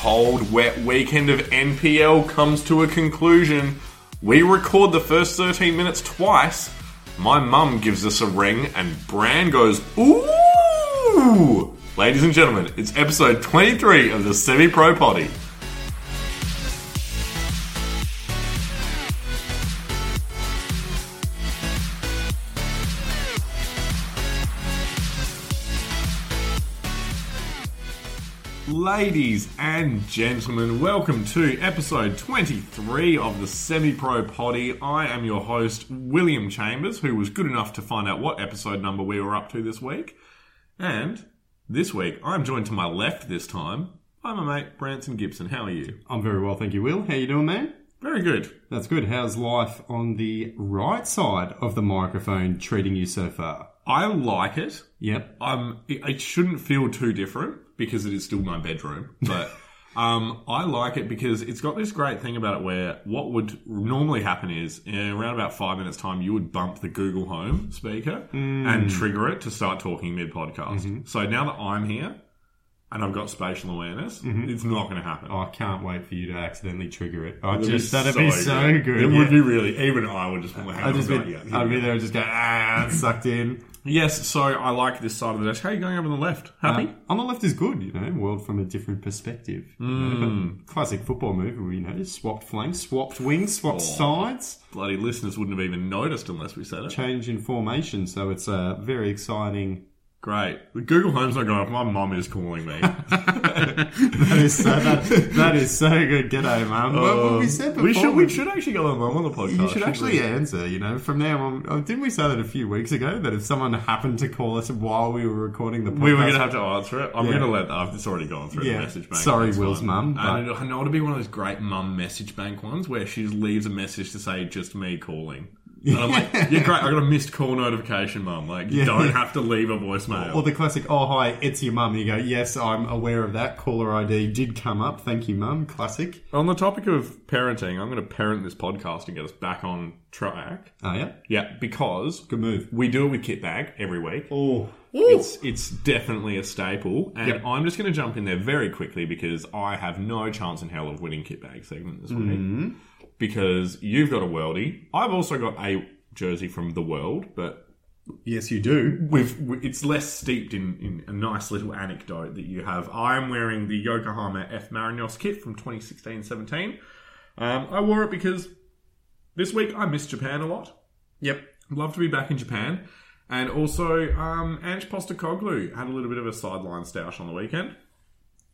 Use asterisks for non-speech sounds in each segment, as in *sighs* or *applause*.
cold, wet weekend of NPL comes to a conclusion. We record the first 13 minutes twice. My mum gives us a ring, and Bran goes, Ooh! Ladies and gentlemen, it's episode 23 of the Semi Pro Potty. Ladies and gentlemen, welcome to episode 23 of the Semi Pro Potty. I am your host, William Chambers, who was good enough to find out what episode number we were up to this week. And this week, I'm joined to my left this time by my mate, Branson Gibson. How are you? I'm very well, thank you, Will. How you doing, man? Very good. That's good. How's life on the right side of the microphone treating you so far? I like it. Yep. Um, it, it shouldn't feel too different because it is still my bedroom, but *laughs* um, I like it because it's got this great thing about it where what would normally happen is in around about five minutes time you would bump the Google Home speaker and trigger it to start talking mid podcast. So now that I'm here and I've got spatial awareness, it's not going to happen. Oh, I can't wait for you to accidentally trigger it. I It'd be just that'd be so good. It yeah. would be really. Even I would just my hand I'd on just it. be, Yeah, I'd be there and just go ah sucked in. Yes, so I like this side of the desk. How are you going over on the left? Happy? Uh, on the left is good, you know, world from a different perspective. you know, Hmm. classic football move, you know, swapped flanks, swapped wings, swapped Oh. sides, Bloody listeners wouldn't have even noticed unless we said it. change in formation. So it's a very exciting. Great. The Google Home's not going off. My mum is calling me. *laughs* That is so that, that is so good. G'day, mum. Well, what we said um, before. we should we should actually go on mum on the podcast. You should actually we? answer, you know, from now on. Oh, didn't we say that a few weeks ago? That if someone happened to call us while we were recording the podcast, We were going to have to answer it. I'm Yeah. going to let that. It's already gone through Yeah. the message bank. Sorry, Will's mum, And I know it'll be one of those great mum message bank ones where she just leaves a message to say, just me calling. And I'm like, yeah, great. I got a missed call notification, mum. Like, you Yeah. don't have to leave a voicemail. Or the classic, oh, hi, it's your mum. You go, yes, I'm aware of that. Caller ID did come up. Thank you, mum. Classic. On the topic of parenting, I'm going to parent this podcast and get us back on track. Oh, yeah. Yeah, because Good move. we do it with Kit Bag every week. Oh, It's it's definitely a staple, and Yep. I'm just going to jump in there very quickly because I have no chance in hell of winning kit bag segment this week. Mm-hmm. Because you've got a worldie, I've also got a jersey from the world, but yes, you do. with it's less steeped in, in a nice little anecdote that you have. I'm wearing the Yokohama F Marinos kit from 2016-17. Um, I wore it because this week I missed Japan a lot. Yep. Love to be back in Japan. And also, um, Ange Postecoglou had a little bit of a sideline stoush on the weekend.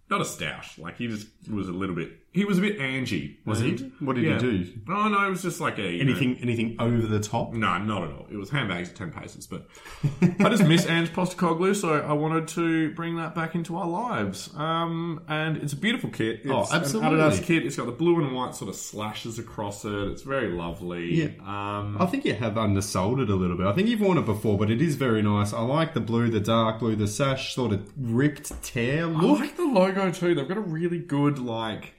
Not a stoush, like he just was a little bit. He was a bit Angie, Was he? What did Yeah. he do? Oh no, it was just like a you know- Anything, anything over the top? no, not at all. It was handbags at 10 paces, but I just miss Ange Postecoglou, so I wanted to bring that back into our lives. Um, and it's a beautiful kit. It's Oh, absolutely. An Adidas kit. It's got the blue and white sort of slashes across it. It's very lovely. Yeah. Um, I think you have undersold it a little bit. I think you've worn it before, but it is very nice. I like the blue, the dark blue, the sash sort of ripped tear I look. like the logo too. They've got a really good, like,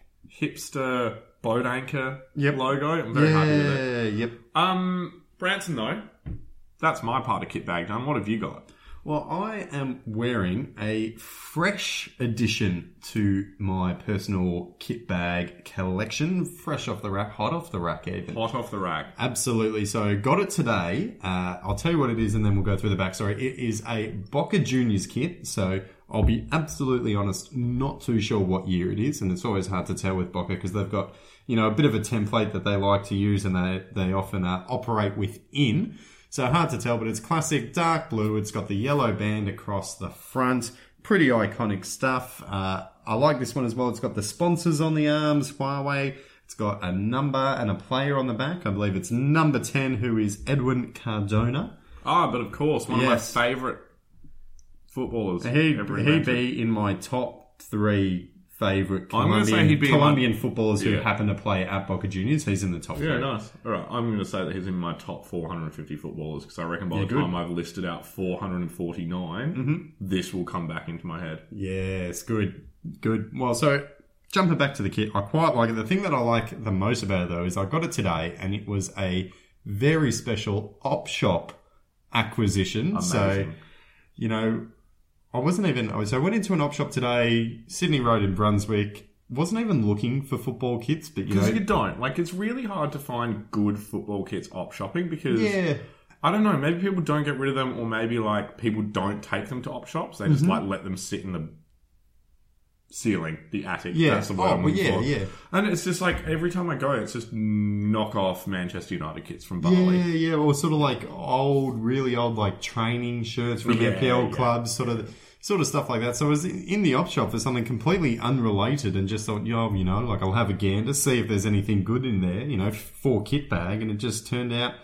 hipster boat anchor Yep. logo. I'm very happy with it. yeah, yep. Um, Branson, though, that's my part of kit bag done. What have you got? Well, I am wearing a fresh addition to my personal kit bag collection, fresh off the rack, hot off the rack, even. Hot off the rack. Absolutely. So, got it today. Uh, I'll tell you what it is, and then we'll go through the backstory. It is a Boca Juniors kit. So, I'll be absolutely honest, not too sure what year it is, and it's always hard to tell with Boca because they've got you know a bit of a template that they like to use, and they they often uh, operate within. So hard to tell, but it's classic dark blue. It's got the yellow band across the front. Pretty iconic stuff. Uh, I like this one as well. It's got the sponsors on the arms, Huawei. It's got a number and a player on the back. I believe it's number 10, who is Edwin Cardona. Ah, but of course, one Yes. of my favourite footballers. He, he'd be in my top three favourite I'm gonna say Colombian, he'd be Colombian footballers who Yeah. happen to play at Boca Juniors. He's in the top Yeah, three. nice. All right, I'm going to say that he's in my top 450 footballers because I reckon by the good. time I've listed out 449, mm-hmm. this will come back into my head. Yes, good, good. Well, so jumping back to the kit, I quite like it. The thing that I like the most about it though is I got it today, and it was a very special op shop acquisition. So, Amazing. you know, I wasn't even. So I went into an op shop today, Sydney Road in Brunswick. wasn't even looking for football kits, but you know, Because you don't. Like, it's really hard to find good football kits op shopping because yeah, I don't know. Maybe people don't get rid of them, or maybe like people don't take them to op shops. They just Mm-hmm. like let them sit in the ceiling, the attic. Yeah. That's the word Oh, I'm well, looking yeah, for. yeah. And it's just like every time I go, it's just knock off Manchester United kits from Bali. yeah, yeah, or sort of like old, really old, like training shirts from Yeah, FPL yeah. clubs, sort of. Sort of stuff like that. So I was in the op shop for something completely unrelated, and just thought, yo, you know, like I'll have a gander, see if there's anything good in there, you know, for kit bag, and it just turned out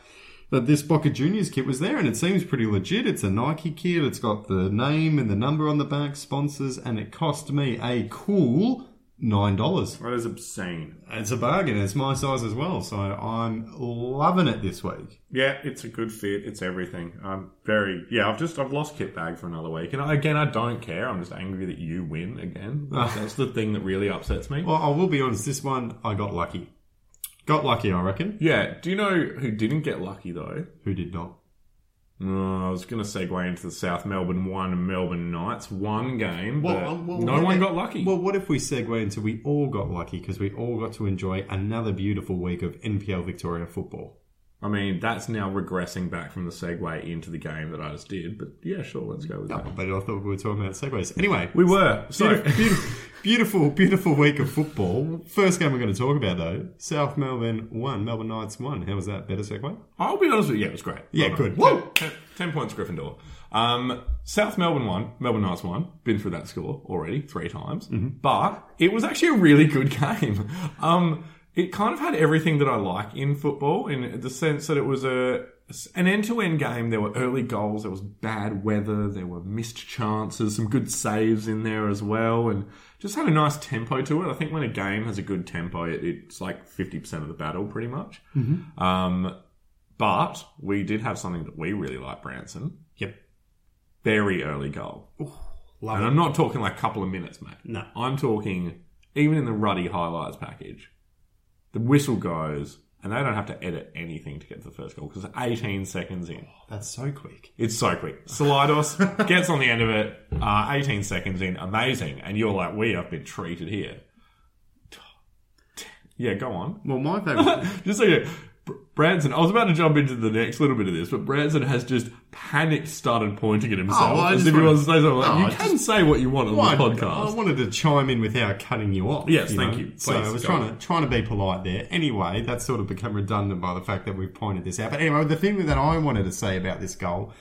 that this Boca Juniors kit was there, and it seems pretty legit. It's a Nike kit. It's got the name and the number on the back, sponsors, and it cost me a cool nine dollars. That is obscene. It's a bargain. It's my size as well, so I'm loving it this week. Yeah, it's a good fit. It's everything. I'm very yeah. I've just I've lost kit bag for another week, and I, again I don't care. I'm just angry that you win again. *laughs* That's the thing that really upsets me. Well, I will be honest. This one I got lucky. Got lucky, I reckon. Yeah. Do you know who didn't get lucky though? Who did not? Uh, I was going to segue into the South Melbourne one and Melbourne Knights one game, Well, but uh, well, no what one if- got lucky. Well, what if we segue into we all got lucky because we all got to enjoy another beautiful week of NPL Victoria football. I mean, that's now regressing back from the segue into the game that I just did. But yeah, sure, let's go with that. But I thought we were talking about segues. Anyway, We were. So *laughs* beautiful, beautiful, beautiful, week of football. First game we're going to talk about though, South Melbourne one, Melbourne Knights one. How was that? Better segue? I'll be honest with you, yeah, it was great. Yeah, Well good. Woo! Ten, ten, ten points Gryffindor. Um, South Melbourne one, Melbourne Knights one. Been through that score already three times. Mm-hmm. But it was actually a really good *laughs* game. Um, it kind of had everything that I like in football in the sense that it was a an end-to-end game. There were early goals. There was bad weather. There were missed chances. Some good saves in there as well, and just had a nice tempo to it. I think when a game has a good tempo, it, it's like fifty percent of the battle, pretty much. Um, but we did have something that we really like, Branson. Yep. Very early goal. Love And it. I'm not talking like a couple of minutes, mate. No. I'm talking even in the ruddy highlights package. The whistle goes, and they don't have to edit anything to get to the first goal because it's 18 seconds in. That's so quick. It's so quick. Salidos *laughs* gets on the end of it, uh, 18 seconds in, amazing. And you're like, we have been treated here. Yeah, go on. Well, my *laughs* favorite. Just so you Branson, I was about to jump into the next little bit of this, but Branson has just panicked started pointing at himself Oh, well, as if he wants to say something. Like, No, you I can say what you want on Well, I- the I podcast. wanted to chime in without cutting you off. Yes, thank you. So Please, I was trying on. to trying to be polite there. Anyway, that's sort of become redundant by the fact that we've pointed this out. But anyway, the thing that I wanted to say about this goal,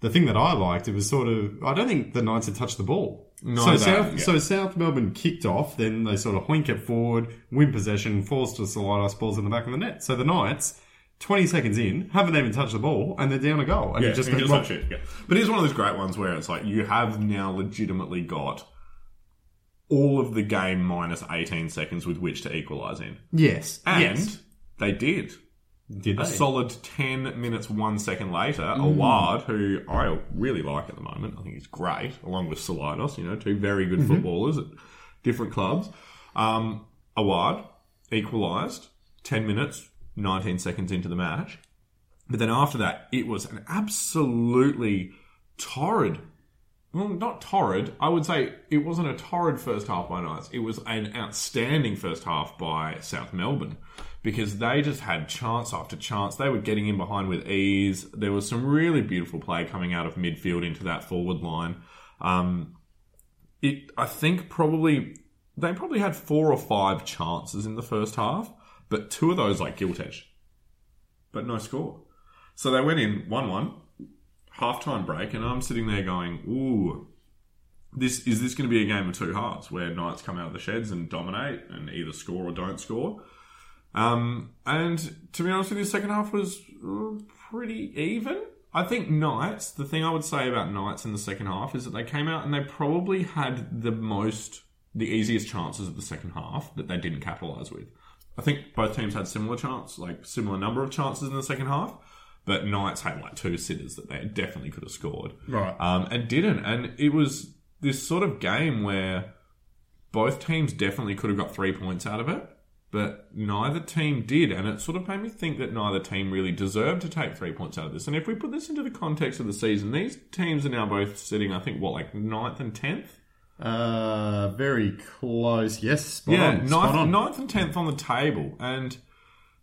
the thing that I liked, it was sort of I don't think the Knights had touched the ball. No, so South, yeah. so South Melbourne kicked off, then they sort of hoink it forward, win possession, falls to Salidos, balls in the back of the net. So the Knights. 20 seconds in, haven't even touched the ball, and they're down a goal. And Yeah, just go, just like shit, yeah. But it's one of those great ones where it's like you have now legitimately got all of the game minus 18 seconds with which to equalise in. yes, And yes. they did. Did A they? solid 10 minutes, one second later, Mm. Awad, who I really like at the moment, I think he's great, along with Salidos, you know, two very good Mm-hmm. footballers at different clubs. Um, Awad equalised 10 minutes, 19 seconds into the match. But then after that, it was an absolutely torrid. Well, not torrid. I would say it wasn't a torrid first half by Knights. It was an outstanding first half by South Melbourne because they just had chance after chance. They were getting in behind with ease. There was some really beautiful play coming out of midfield into that forward line. Um, it, I think probably they probably had four or five chances in the first half, but two of those like gilt edge, but no score. So they went in one-one, half-time break, and I'm sitting there going, "Ooh, this is this going to be a game of two halves where Knights come out of the sheds and dominate and either score or don't score." Um, and to be honest with you, the second half was uh, pretty even. I think Knights, the thing I would say about Knights in the second half is that they came out and they probably had the most, the easiest chances of the second half that they didn't capitalise with. I think both teams had similar chance, like similar number of chances in the second half, but Knights had like two sitters that they definitely could have scored Right. um, and didn't. And it was this sort of game where both teams definitely could have got three points out of it, but neither team did. And it sort of made me think that neither team really deserved to take three points out of this. And if we put this into the context of the season, these teams are now both sitting, I think, what, like ninth and tenth? Uh, very close. Yes, yeah, on. Ninth, ninth and tenth on the table, and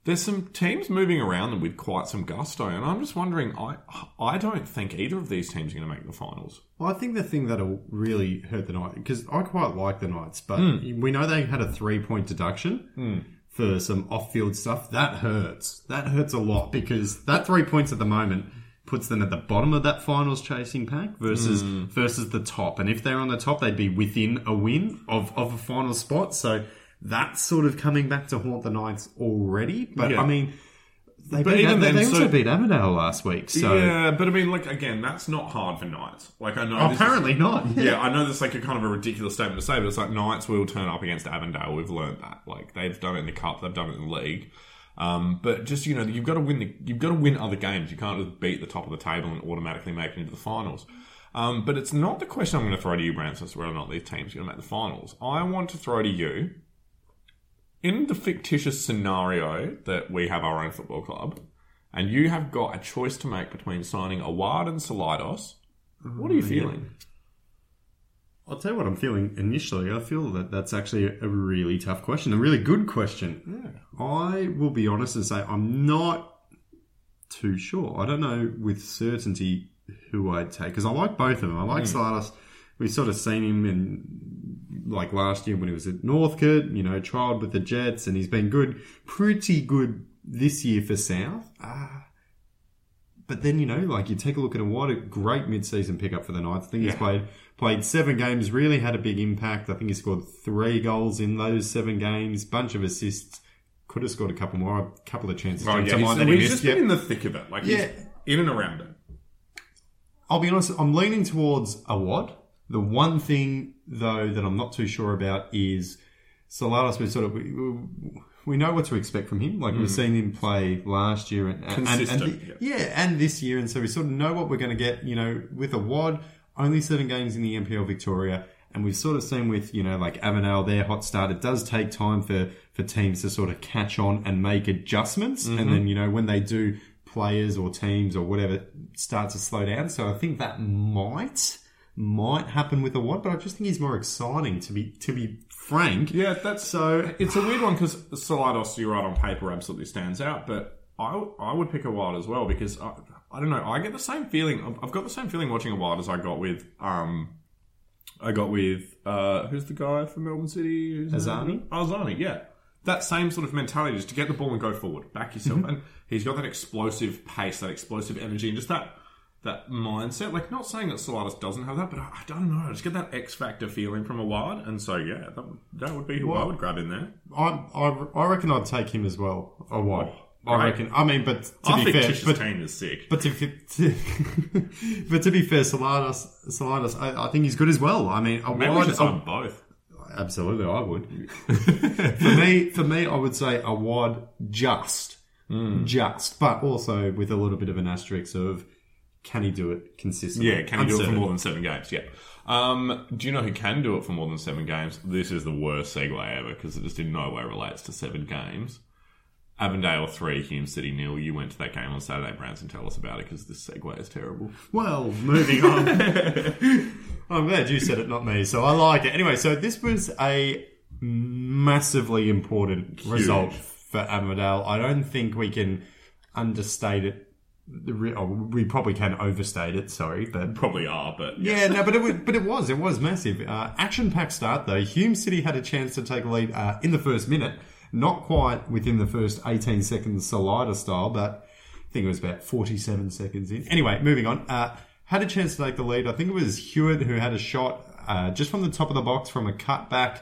there's some teams moving around them with quite some gusto. And I'm just wondering, I I don't think either of these teams are going to make the finals. Well, I think the thing that'll really hurt the Knights, because I quite like the Knights, but hmm. we know they had a three point deduction hmm. for some off field stuff. That hurts. That hurts a lot because that three points at the moment puts them at the bottom of that finals chasing pack versus hmm. versus the top. And if they're on the top, they'd be within a win of, of a final spot. So that's sort of coming back to haunt the Knights already. But Yeah. I mean, they, But beat, even they, then, they also so- beat Avondale last week. So yeah, but I mean, like again, that's not hard for Knights. Like I know, this is- apparently not. yeah, I know that's like a kind of a ridiculous statement to say, but it's like Knights will turn up against Avondale. We've learned that. Like they've done it in the cup, they've done it in the league. Um, but just you know, you've got to win. The, you've got to win other games. You can't just beat the top of the table and automatically make it into the finals. Um, but it's not the question I'm going to throw to you, Branson, as to whether or not these teams are going to make the finals. I want to throw to you in the fictitious scenario that we have our own football club, and you have got a choice to make between signing Awad and Salidos. What are you mm, feeling? I'll tell you what I'm feeling initially. I feel that that's actually a really tough question, a really good question. I will be honest and say I'm not too sure. I don't know with certainty who I'd take because I like both of them. I like mm. Saladas. We've sort of seen him in like last year when he was at Northcote, you know, trialled with the Jets, and he's been good, pretty good this year for South. Ah. But then you know, like you take a look at him, what a great mid-season pickup for the Knights. I think he's played played seven games, really had a big impact. I think he scored three goals in those seven games, bunch of assists. Could have scored a couple more, a couple of chances. Oh, to yeah, he's, he's just Yeah. been in the thick of it. Like, Yeah. he's in and around it. I'll be honest, I'm leaning towards Awad? The one thing, though, that I'm not too sure about is Saladas. We sort of we, we know what to expect from him. Like we've seen him play last year and, and, and, Hmm. Consistent, thi- yeah, and this year, and so we sort of know what we're going to get. You know, with Awad, only seven games in the NPL Victoria. And we've sort of seen with, you know, like Avondale, their hot start, it does take time for, for teams to sort of catch on and make adjustments. And then, you know, when they do, players or teams or whatever start to slow down. So I think that might might happen with Awad, but I just think he's more exciting to be to be frank. Yeah, that's So It's a weird one because Salados, you're right on paper, absolutely stands out. But I, I would pick Awad as well because I, I don't know. I get the same feeling. I've- got the same feeling watching Awad as I got with um, I got with uh, who's the guy from Melbourne City? Who's Arzani? Arzani, yeah. That same sort of mentality, just to get the ball and go forward, back yourself, and he's got that explosive pace, that explosive energy, and just that that mindset. Like, not saying that Saladas doesn't have that, but I, I don't know. I just get that X factor feeling from Awad, and so yeah, that, that would be who I would grab in there. I, I I reckon I'd take him as well. Awad? I right. reckon. I mean, but to I be think fair, Tish's but team is sick. But to, to *laughs* but to be fair, Saladas, Saladas, I, I think he's good as well. I mean, a Maybe we wide, should a- sign both. absolutely, I would. *laughs* for me, for me, I would say Awad just, Hmm. just, but also with a little bit of an asterisk of can he do it consistently? Yeah, can he do it for more than seven games? Yeah. Um, do you know who can do it for more than seven games? This is the worst segue ever because it just in no way relates to seven games. Avondale three, Hume City nil. You went to that game on Saturday, Branson. Tell us about it because this segue is terrible. Well, moving on. *laughs* I'm glad you said it, not me. So I like it. Anyway, so this was a massively important result for Avondale. I don't think we can understate it. Re- oh, we probably can overstate it. Sorry, but Probably are, but yeah, no, but it was, but it was, it was massive. Uh, action packed start though. Hume City had a chance to take a lead uh, in the first minute, not quite within the first 18 seconds, Salida style, but I think it was about 47 seconds in. Anyway, moving on. Uh, had a chance to take the lead. I think it was Hewitt who had a shot uh, just from the top of the box from a cutback.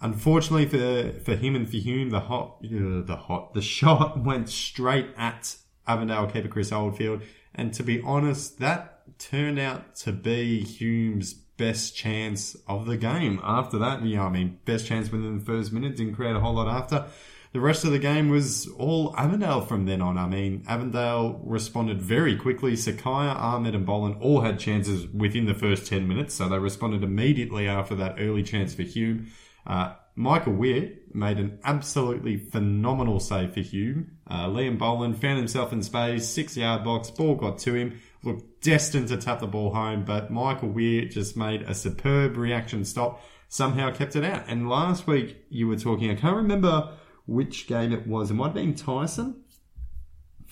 Unfortunately for for him and for Hume, the hot, uh, the hot, the *laughs* shot went straight at Avondale keeper Chris Oldfield. And to be honest, that turned out to be Hume's best chance of the game. After that, know, I mean, best chance within the first minute, didn't create a whole lot after. The rest of the game was all Avondale from then on. I mean, Avondale responded very quickly. Sakaya, Ahmed, and Boland all had chances within the first 10 minutes, so they responded immediately after that early chance for Hume. Uh, Michael Weir made an absolutely phenomenal save for Hume. Uh, Liam Boland found himself in space, six yard box, ball got to him, looked destined to tap the ball home, but Michael Weir just made a superb reaction stop, somehow kept it out. And last week you were talking, I can't remember which game it was, it might have been Tyson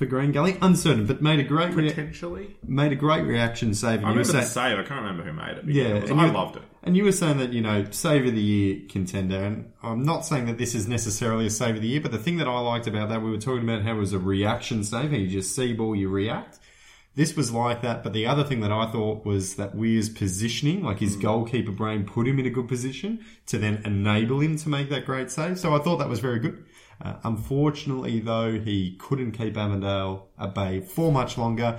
for Green Gully, uncertain, but made a great rea- Potentially. made a great reaction save. And I you were remember the saying, save. I can't remember who made it. Yeah, because and I you- loved it. and you were saying that, you know, save of the year contender. And I'm not saying that this is necessarily a save of the year, but the thing that I liked about that, we were talking about how it was a reaction save, how you just see ball, you react. This was like that, but the other thing that I thought was that Weir's positioning, like his mm. goalkeeper brain put him in a good position to then enable him to make that great save. So I thought that was very good. Uh, unfortunately, though, he couldn't keep Avondale at bay for much longer.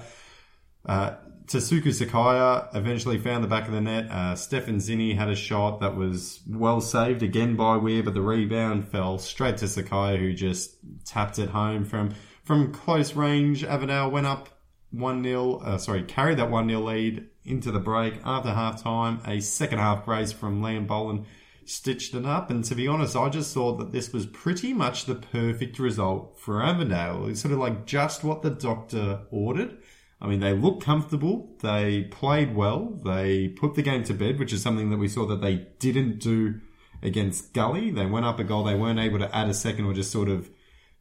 Uh, Tasuku Sakaya eventually found the back of the net. Uh, Stefan Zinni had a shot that was well saved again by Weir, but the rebound fell straight to Sakaya, who just tapped it home from from close range. Avondale went up one 0 uh, sorry, carried that one 0 lead into the break after half time. A second half brace from Liam Boland stitched it up. And to be honest, I just thought that this was pretty much the perfect result for Avondale. It's sort of like just what the doctor ordered. I mean, they looked comfortable. They played well. They put the game to bed, which is something that we saw that they didn't do against Gully. They went up a goal. They weren't able to add a second or just sort of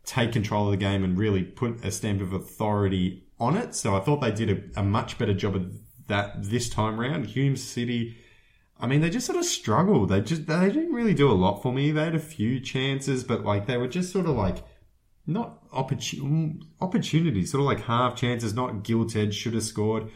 take control of the game and really put a stamp of authority on it. So I thought they did a, a much better job of that this time round. Hume City, I mean, they just sort of struggled. They just they didn't really do a lot for me. They had a few chances, but like they were just sort of like not opportun- mm, opportunities, sort of like half chances, not gilt edged, should have scored.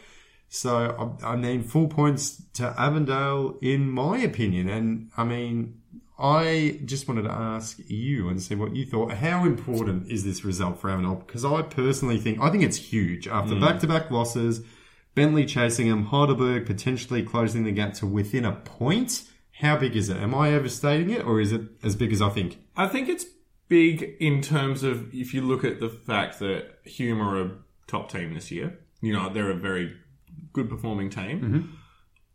So I, I mean, full points to Avondale in my opinion, and I mean. I just wanted to ask you and see what you thought. How important is this result for Avondale? Because I personally think I think it's huge. After mm. back-to-back losses, Bentleigh chasing him, Heidelberg potentially closing the gap to within a point. How big is it? Am I overstating it, or is it as big as I think? I think it's big in terms of if you look at the fact that Hume are a top team this year. You know, they're a very good performing team. Mm-hmm.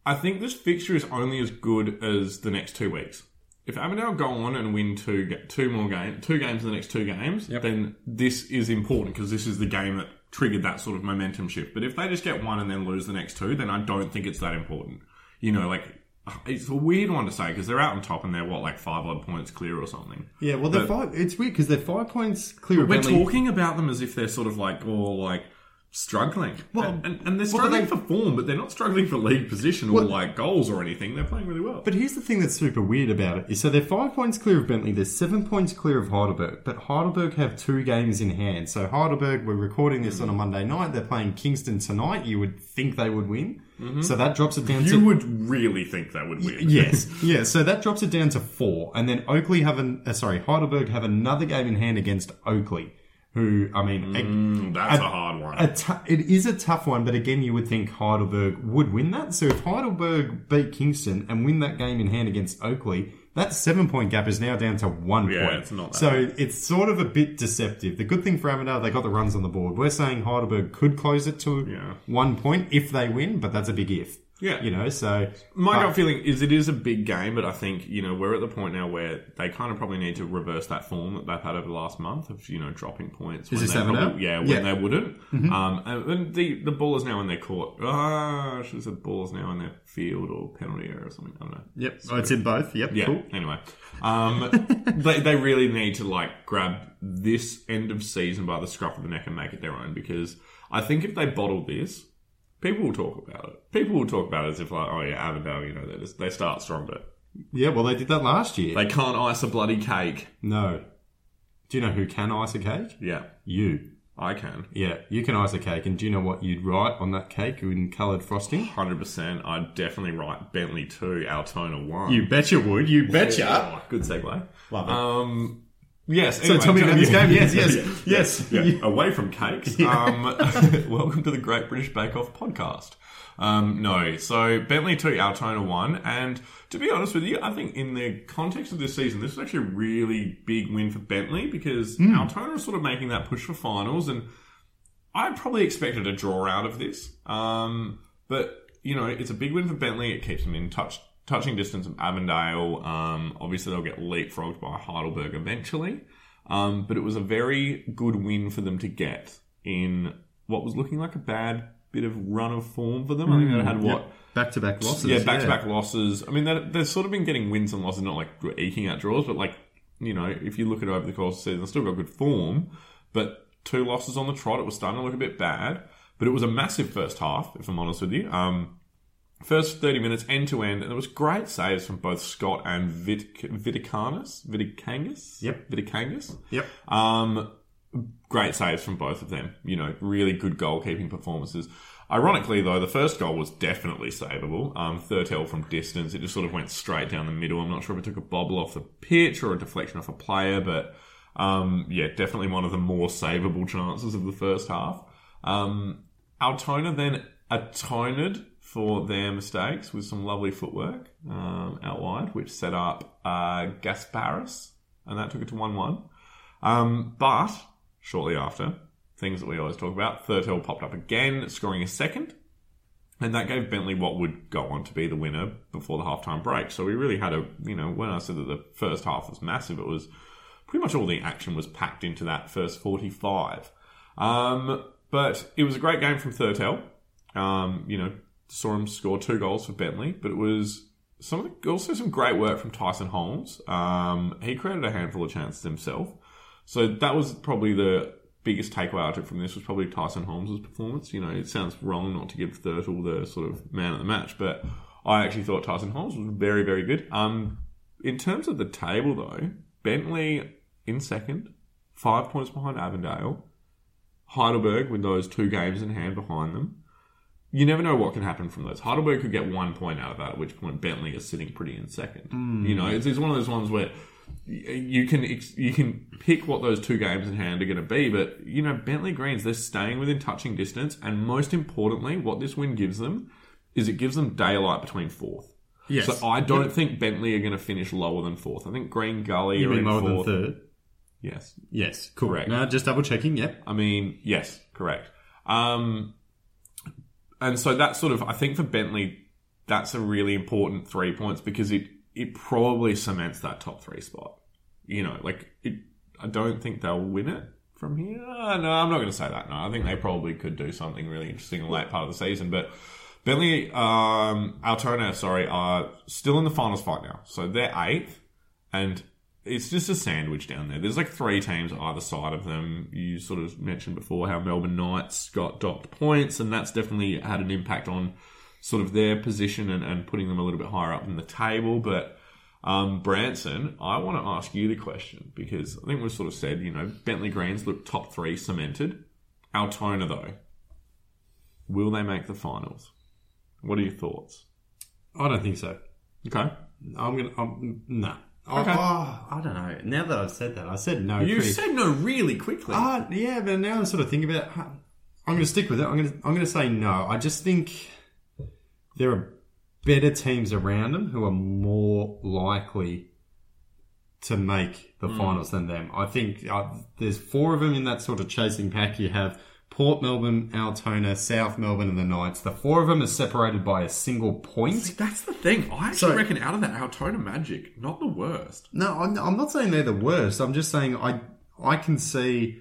I think this fixture is only as good as the next two weeks. If Avondale go on and win two two more games, two games in the next two games, then this is important because this is the game that triggered that sort of momentum shift. But if they just get one and then lose the next two, then I don't think it's that important. You know, like it's a weird one to say because they're out on top and they're what like five odd points clear or something. Yeah, well, they're five. It's weird because they're five points clear. We're Bentleigh. talking about them as if they're sort of like all like struggling. Well, and, and, and they're well, struggling they- for form, but they're not struggling for league position or Well- like goals or anything. They're playing really well. But here's the thing that's super weird about it. is So they're five points clear of Bentleigh. They're seven points clear of Heidelberg. But Heidelberg have two games in hand. So Heidelberg, we're recording this on a Monday night. They're playing Kingston tonight. You would think they would win. So that drops it down you to would really think they would win. Yes, yeah. So that drops it down to four, and then Oakleigh have an uh, sorry Heidelberg have another game in hand against Oakleigh, who I mean, a- Mm, that's a, hard one. a tou- it is a tough one, but again, you would think Heidelberg would win that. So if Heidelberg beat Kingston and win that game in hand against Oakleigh, that seven point gap is now down to one Yeah, point. it's not that so it's sort of a bit deceptive. The good thing for Avondale, they got the runs on the board. We're saying Heidelberg could close it to Yeah. one point if they win, but that's a big if. Yeah. You know, so My but- gut feeling is it is a big game, but I think you know we're at the point now where they kind of probably need to reverse that form that they've had over the last month of you know dropping points. when this they Avondale? probably- Yeah, when Yeah. Mm-hmm. they wouldn't. Um, and the the ball is now in their court. Ah, I should have said ball is now in their field or penalty area or something. I don't know. Yep, oh, it's in both. Yep, Yeah. cool. Anyway, um, *laughs* they they really need to like grab this end of season by the scruff of the neck and make it their own because I think if they bottle this, people will talk about it. People will talk about it as if like, oh yeah, Avondale, you know, they just, they start strong, but Yeah, well, they did that last year. they can't ice a bloody cake. no. Do you know who can ice a cake? Yeah, You. I can. Yeah, you can ice a cake, and do you know what you'd write on that cake in coloured frosting? Hundred percent. I'd definitely write Bentleigh two, Altona one. You betcha would. You betcha. Oh, good segue. Love it. Um, yes. So tell me about this game. Yes, yes, yes. Yeah. Away from cakes. Um, *laughs* *laughs* welcome to the Great British Bake Off podcast. Um, no, so Bentleigh 2, Altona 1. And to be honest with you, I think in the context of this season, this is actually a really big win for Bentleigh because Altona is sort of making that push for finals. And I probably expected a draw out of this. Um, but, you know, it's a big win for Bentleigh. It keeps them in touch touching distance of Avondale. Um, obviously, they'll get leapfrogged by Heidelberg eventually. Um, but it was a very good win for them to get in what was looking like a bad bit of run of form for them. I think they had what Back to back losses. yeah, back to back losses. I mean, they've sort of been getting wins and losses, not like eking out draws, but like, you know, if you look at it over the course of the season, they've still got good form, but two losses on the trot, it was starting to look a bit bad. But it was a massive first half, if I'm honest with you. Um, first 30 minutes end to end, and there was great saves from both Scott and Vit- Viticanus. Yep. Viticanus. Yep. Um, great saves from both of them. You know, really good goalkeeping performances. Ironically, though, the first goal was definitely savable. Um, Thurtell from distance, it just sort of went straight down the middle. I'm not sure if it took a bobble off the pitch or a deflection off a player, but um, yeah, definitely one of the more savable chances of the first half. Um, Altona then atoned for their mistakes with some lovely footwork um, out wide, which set up uh, Gasparis, and that took it to 1 1. Um, but shortly after, things that we always talk about, Thurtell popped up again, scoring a second. And that gave Bentleigh what would go on to be the winner before the halftime break. So we really had a, you know, when I said that the first half was massive, it was pretty much all the action was packed into that first 45. Um, but it was a great game from Thurtell. Um, you know, saw him score two goals for Bentleigh, but it was some of the, also some great work from Tyson Holmes. Um, he created a handful of chances himself. So that was probably the biggest takeaway I took from this was probably Tyson Holmes' performance. You know, it sounds wrong not to give Thurtle the sort of man of the match, but I actually thought Tyson Holmes was very, very good. Um, in terms of the table, though, Bentleigh in second, five points behind Avondale. Heidelberg with those two games in hand behind them. You never know what can happen from those. Heidelberg could get one point out of that, at which point Bentleigh is sitting pretty in second. You know, it's, it's one of those ones where you can ex- you can pick what those two games in hand are going to be, but you know Bentleigh Greens they're staying within touching distance, and most importantly, what this win gives them is it gives them daylight between fourth. Yes. So I don't think Bentleigh are going to finish lower than fourth. I think Green Gully You are in lower fourth. than third? Yes, Yes. Correct. Now just double checking. Yep. I mean, yes, correct. Um, and so that's sort of, I think for Bentleigh, that's a really important three points because it it probably cements that top three spot. You know, like it, I don't think they'll win it from here. Uh, no, I'm not going to say that. No, I think they probably could do something really interesting in the late part of the season, but. Bentleigh, um, Altona, sorry, are still in the finals fight now. So they're eighth, and it's just a sandwich down there. There's like three teams either side of them. You sort of mentioned before how Melbourne Knights got docked points, and that's definitely had an impact on sort of their position and, and putting them a little bit higher up in the table. But um, Branson, I want to ask you the question because I think we've sort of said, you know, Bentleigh Greens look top three cemented. Altona, though, will they make the finals? What are your thoughts? I don't think so. Okay. I'm gonna. I'm, no. Okay. Oh, I don't know. Now that I've said that, I said no. You pretty- said no really quickly. Ah, yeah, but now I'm sort of thinking about. huh, I'm going to stick with it. I'm going to. I'm going to say no. I just think there are better teams around them who are more likely to make the finals than them. I think uh, there's four of them in that sort of chasing pack. You have Port Melbourne, Altona, South Melbourne, and the Knights. The four of them are separated by a single point. That's the thing. I actually So- reckon out of that, Altona Magic, not the worst. No, I'm, I'm not saying they're the worst. I'm just saying I I can see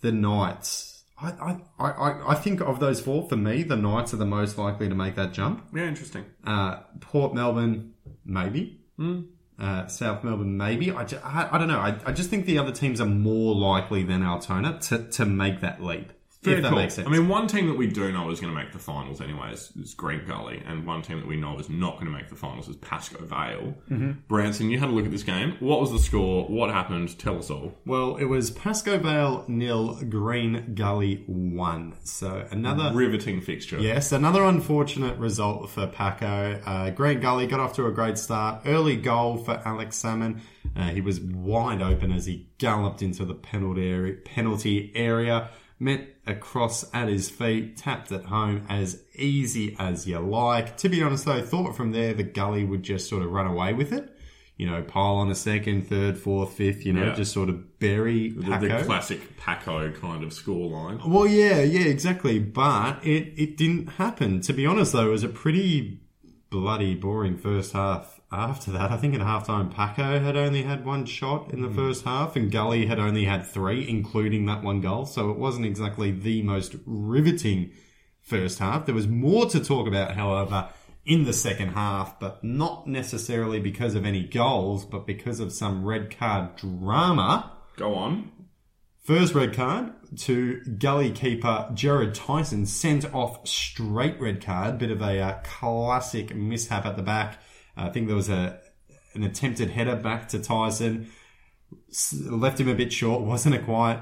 the Knights. I, I, I, I- I think of those four, for me, the Knights are the most likely to make that jump. Yeah, interesting. Uh, Port Melbourne, maybe. Uh, South Melbourne, maybe. I, ju- I, I don't know. I, I just think the other teams are more likely than Altona to, to make that leap. Very if that cool. makes sense. I mean, one team that we do know is going to make the finals anyway is, is Green Gully, and one team that we know is not going to make the finals is Pascoe Vale. Mm-hmm. Branson, you had a look at this game. What was the score? What happened? Tell us all. well, it was Pascoe Vale nil, Green Gully one. So another. Riveting fixture. Yes, another unfortunate result for Paco. Uh, Green Gully got off to a great start. Early goal for Alex Salmon. Uh, he was wide open as he galloped into the penalty area, penalty area. Met a cross at his feet, tapped it home as easy as you like. To be honest though, thought from there the Gully would just sort of run away with it. You know, pile on a second, third, fourth, fifth, you know, Yeah. just sort of bury The, the classic Paco kind of scoreline. Well, yeah, yeah, exactly. But it, it didn't happen. To be honest, though, it was a pretty bloody boring first half after that. I think at halftime, Paco had only had one shot in the first half, and Gully had only had three, including that one goal. So it wasn't exactly the most riveting first half. There was more to talk about, however, in the second half, but not necessarily because of any goals, but because of some red card drama. Go on. First red card to gully keeper Jared Tyson sent off straight red card. Bit of a uh, classic mishap at the back. I think there was a an attempted header back to Tyson. Left him a bit short. Wasn't a quite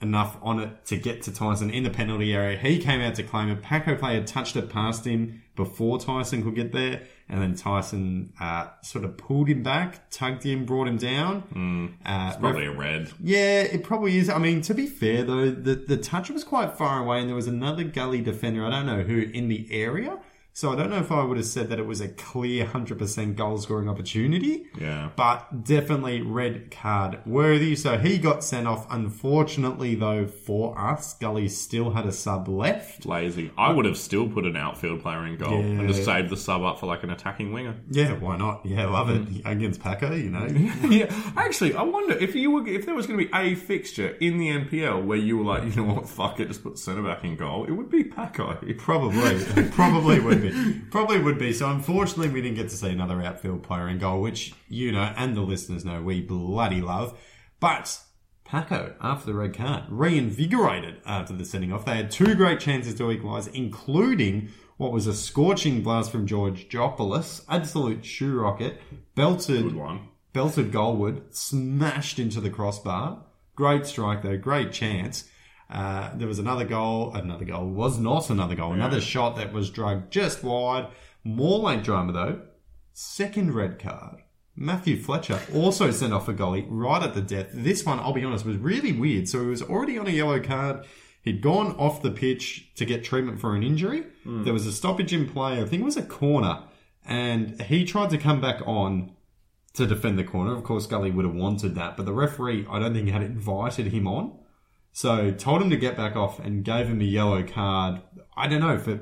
enough on it to get to Tyson in the penalty area. He came out to claim it. Paco player touched it past him before Tyson could get there, and then Tyson uh, sort of pulled him back, tugged him, brought him down. Uh, Probably a red. yeah, it probably is. I mean, to be fair though, the the touch was quite far away, and there was another gully defender. I don't know who in the area, so I don't know if I would have said that it was a clear hundred percent goal scoring opportunity. Yeah. But definitely red card worthy. So he got sent off. Unfortunately, though, for us, Gully still had a sub left. Lazy. I would have still put an outfield player in goal and just saved the sub up for like an attacking winger. Yeah, why not? Yeah, love it mm-hmm. against Paco. You know, *laughs* yeah, actually, I wonder if you were if there was going to be a fixture in the NPL where you were like, you know what, fuck it, just put centre back in goal. It would be Paco. Probably, probably would probably would be. So unfortunately, we didn't get to see another outfield player in goal, which you know and the listeners know we bloody love. But Paco, after the red card, reinvigorated after the sending off. They had two great chances to equalise, including what was a scorching blast from George Jopoulos, absolute shoe rocket, belted belted goalward, smashed into the crossbar. Great strike though, great chance. Uh, there was another goal, another goal was not another goal, another shot that was drugged just wide. More late drama though. Second red card. Matthew Fletcher also sent off a goalie right at the death. This one, I'll be honest, was really weird. So he was already on a yellow card. He'd gone off the pitch to get treatment for an injury. There was a stoppage in play. I think it was a corner. And he tried to come back on to defend the corner. Of course, Gully would have wanted that, but the referee, I don't think, had invited him on. So told him to get back off and gave him a yellow card. I don't know for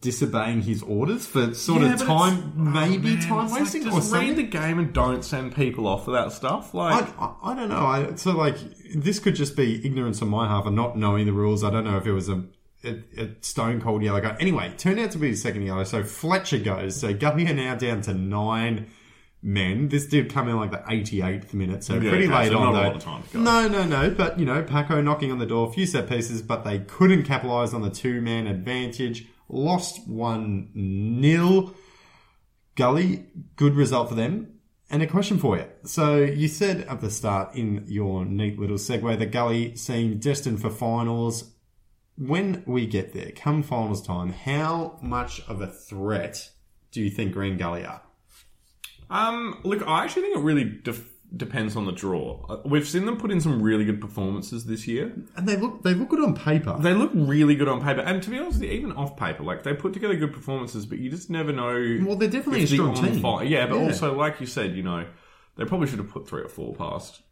disobeying his orders for sort Yeah, of time, it's- oh, maybe Man, time it's like, wasting just or something. read the game and don't send people off for that stuff. Like, I, I, I don't know. I, so like this could just be ignorance on my half and not knowing the rules. I don't know if it was a, a, a stone cold yellow card. Anyway, turned out to be the second yellow. So Fletcher goes. So Guppy are now down to nine men. This did come in like the 88th minute, so Yeah, pretty okay, late so on not a though. lot of time to go. No, no, no. But you know, Paco knocking on the door, a few set pieces, but they couldn't capitalise on the two man advantage. Lost one nil. Gully, good result for them. And a question for you. So you said at the start in your neat little segue that Gully seemed destined for finals. When we get there, come finals time, how much of a threat do you think Green Gully are? Um, look, I actually think it really def- depends on the draw. Uh, We've seen them put in some really good performances this year. And they look they look good on paper. They look really good on paper, and to be honest, even off paper, like they put together good performances, but you just never know. Well, they're definitely a strong team. fire- Yeah, but Yeah. also, like you said, you know, they probably should have put three or four past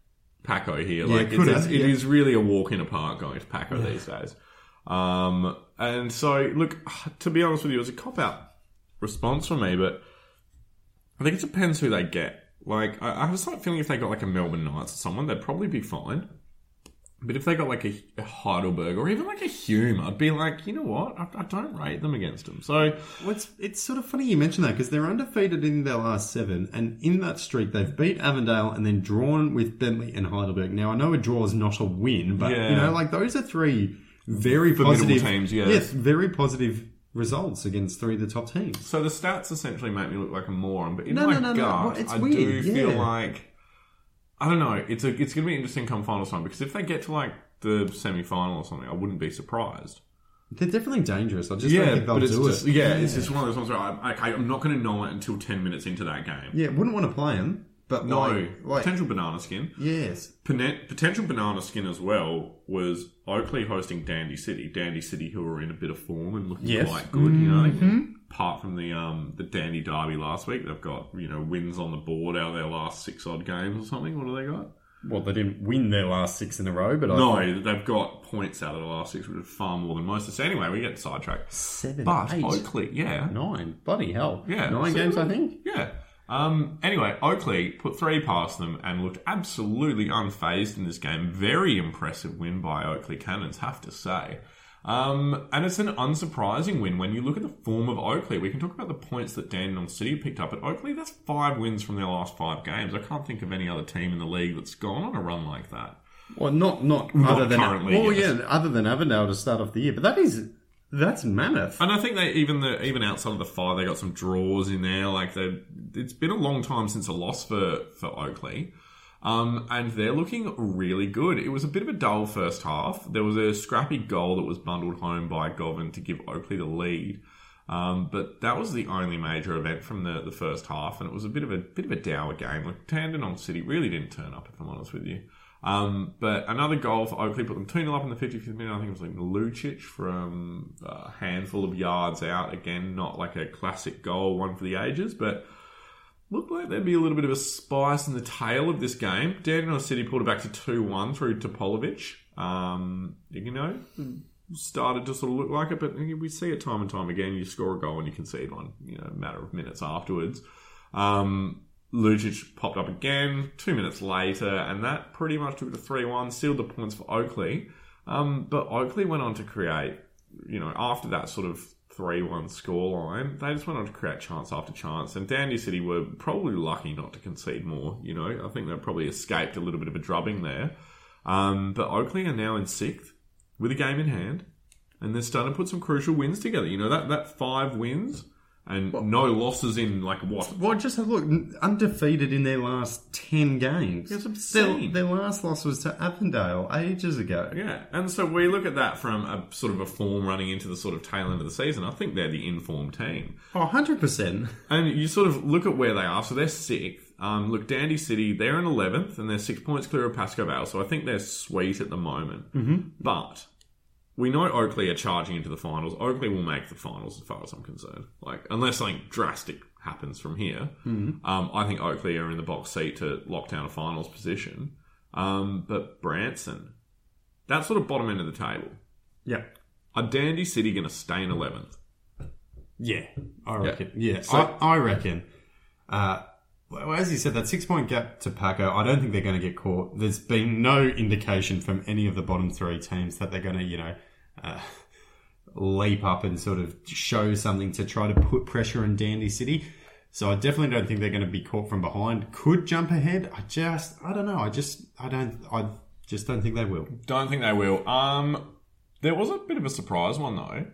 Paco here. Yeah, Like, it's, it yeah. is really a walk in a park going to Paco these days. Um, and so, look, *sighs* to be honest with you, it was a cop out response from me, but I think it depends who they get. Like, I, I have a slight feeling if they got like a Melbourne Knights or someone, they'd probably be fine. But if they got like a, a Heidelberg or even like a Hume, I'd be like, you know what? I, I don't rate them against them. So, Well, it's, it's sort of funny you mention that because they're undefeated in their last seven, and in that streak they've beat Avondale and then drawn with Bentleigh and Heidelberg. Now I know a draw is not a win, but Yeah. you know, like those are three very Formidable positive teams, yeah. yes, very positive results against three of the top teams. so the stats essentially make me look like a moron. But in No, my no, no, no. gut, Well, it's I weird, do feel yeah. like I don't know. It's a it's going to be interesting come final time because if they get to like the semi final or something, I wouldn't be surprised. They're definitely dangerous. I just don't Yeah, think they'll but it's do just it. yeah, it's just one of those ones where I'm, okay, I'm not going to know it until ten minutes into that game. Yeah, wouldn't want to play them, but No, like, like potential banana skin. yes, Pone- Potential banana skin as well was Oakleigh hosting Dandy City. Dandy City, who were in a bit of form and looking Yes. quite good, you know. Apart from the um the Dandy Derby last week, they've got you know wins on the board out of their last six odd games or something. What do they got? Well, they didn't win their last six in a row, but I No, they've got points out of the last six, which is far more than most. So anyway, we get sidetracked. seven, But eight, Oakleigh, yeah, nine. Bloody hell! Yeah, nine so- games, I think. Yeah. Um, anyway, Oakleigh put three past them and looked absolutely unfazed in this game. Very impressive win by Oakleigh Cannons, have to say. Um, and it's an unsurprising win when you look at the form of Oakleigh. We can talk about the points that Dandenong City picked up at Oakleigh. That's five wins from their last five games. I can't think of any other team in the league that's gone on a run like that. Well, not not, Not other than currently, well, yes. yeah, other than Avondale to start off the year, but that is that's mammoth. And I think they even the even outside of the five, they got some draws in there. Like they, it's been a long time since a loss for for Oakleigh, um, and they're looking really good. It was a bit of a dull first half. There was a scrappy goal that was bundled home by Govan to give Oakleigh the lead. Um, but that was the only major event from the, the first half, and it was a bit of a bit of a dour game. Like Dandenong City really didn't turn up, if I'm honest with you. Um, but another goal for Oakleigh put them 2 0 up in the 55th minute. I think it was like Lucic from a handful of yards out. Again, not like a classic goal, one for the ages, but looked like there'd be a little bit of a spice in the tail of this game. Dandenong City pulled it back to 2 1 through Topolovic. Um, you know, started to sort of look like it, but we see it time and time again. You score a goal and you concede one, you know, a matter of minutes afterwards. Um, Lucic popped up again two minutes later, and that pretty much took the 3 1, sealed the points for Oakleigh. Um, but Oakleigh went on to create, you know, after that sort of 3 1 scoreline, they just went on to create chance after chance. And Dandy City were probably lucky not to concede more, you know. I think they probably escaped a little bit of a drubbing there. Um, but Oakleigh are now in sixth with a game in hand, and they're starting to put some crucial wins together. You know, that, that five wins and no losses in like what? Well, just have a look. Undefeated in their last 10 games. It's Their, obscene. their last loss was to Avondale ages ago. Yeah, and so we look at that from a sort of a form running into the sort of tail end of the season. I think they're the informed team. Oh, 100%. And you sort of look at where they are. So they're sixth. Um, look, Dandy City, they're in 11th and they're six points clear of Pascoe Vale. So I think they're sweet at the moment. Mm-hmm. But we know Oakleigh are charging into the finals. Oakleigh will make the finals as far as I'm concerned. Like, unless something drastic happens from here, um, I think Oakleigh are in the box seat to lock down a finals position. Um, but Branson, that sort of bottom end of the table. Yeah. Are Dandy City going to stay in 11th? Yeah, I reckon. Yeah, So- I, I reckon. Uh, well, as you said, that six point gap to Paco, I don't think they're going to get caught. There's been no indication from any of the bottom three teams that they're going to, you know, uh, leap up and sort of show something to try to put pressure on Dandy City. So I definitely don't think they're going to be caught from behind. Could jump ahead. I just, I don't know. I just, I don't, I just don't think they will. Don't think they will. Um, there was a bit of a surprise one though.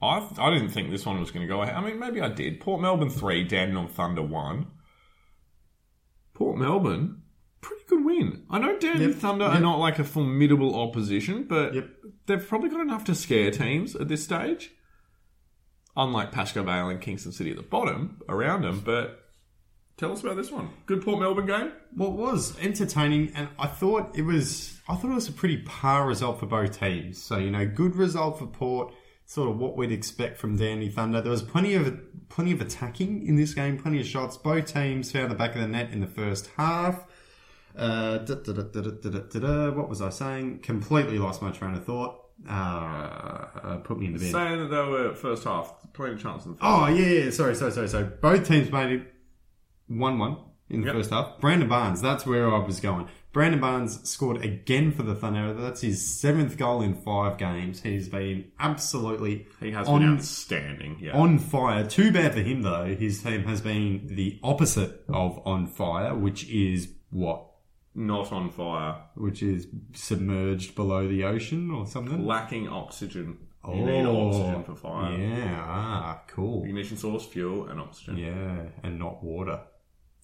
I I didn't think this one was going to go ahead. I mean, maybe I did. Port Melbourne three, Dandenong Thunder one. Port Melbourne, pretty good win. I know Dandenong Yep, Thunder are not like a formidable opposition, but Yep. they've probably got enough to scare teams at this stage. Unlike Pascoe Vale and Kingston City at the bottom around them, but tell us about this one. Good Port Melbourne game. Well, it was entertaining, and I thought it was. I thought it was a pretty par result for both teams. So you know, good result for Port. Sort of what we'd expect from Dandy Thunder. There was plenty of plenty of attacking in this game, plenty of shots. Both teams found the back of the net in the first half. Uh, da, da, da, what was I saying? Completely lost my train of thought. Uh, uh, put me in the bed. Saying that they were first half, plenty of chance in the first Oh, half. yeah, yeah, sorry, sorry, sorry. So both teams made it 1 1 in the yep. first half. Brandon Barnes, that's where I was going. Brandon Barnes scored again for the Thunder. That's his seventh goal in five games. He's been absolutely he has on, been outstanding, yeah. on fire. Too bad for him though. His team has been the opposite of on fire, which is what not on fire. Which is submerged below the ocean or something. Lacking oxygen. Oh, You need oxygen for fire. Yeah, ah, cool. Ignition source, fuel, and oxygen. Yeah, and not water.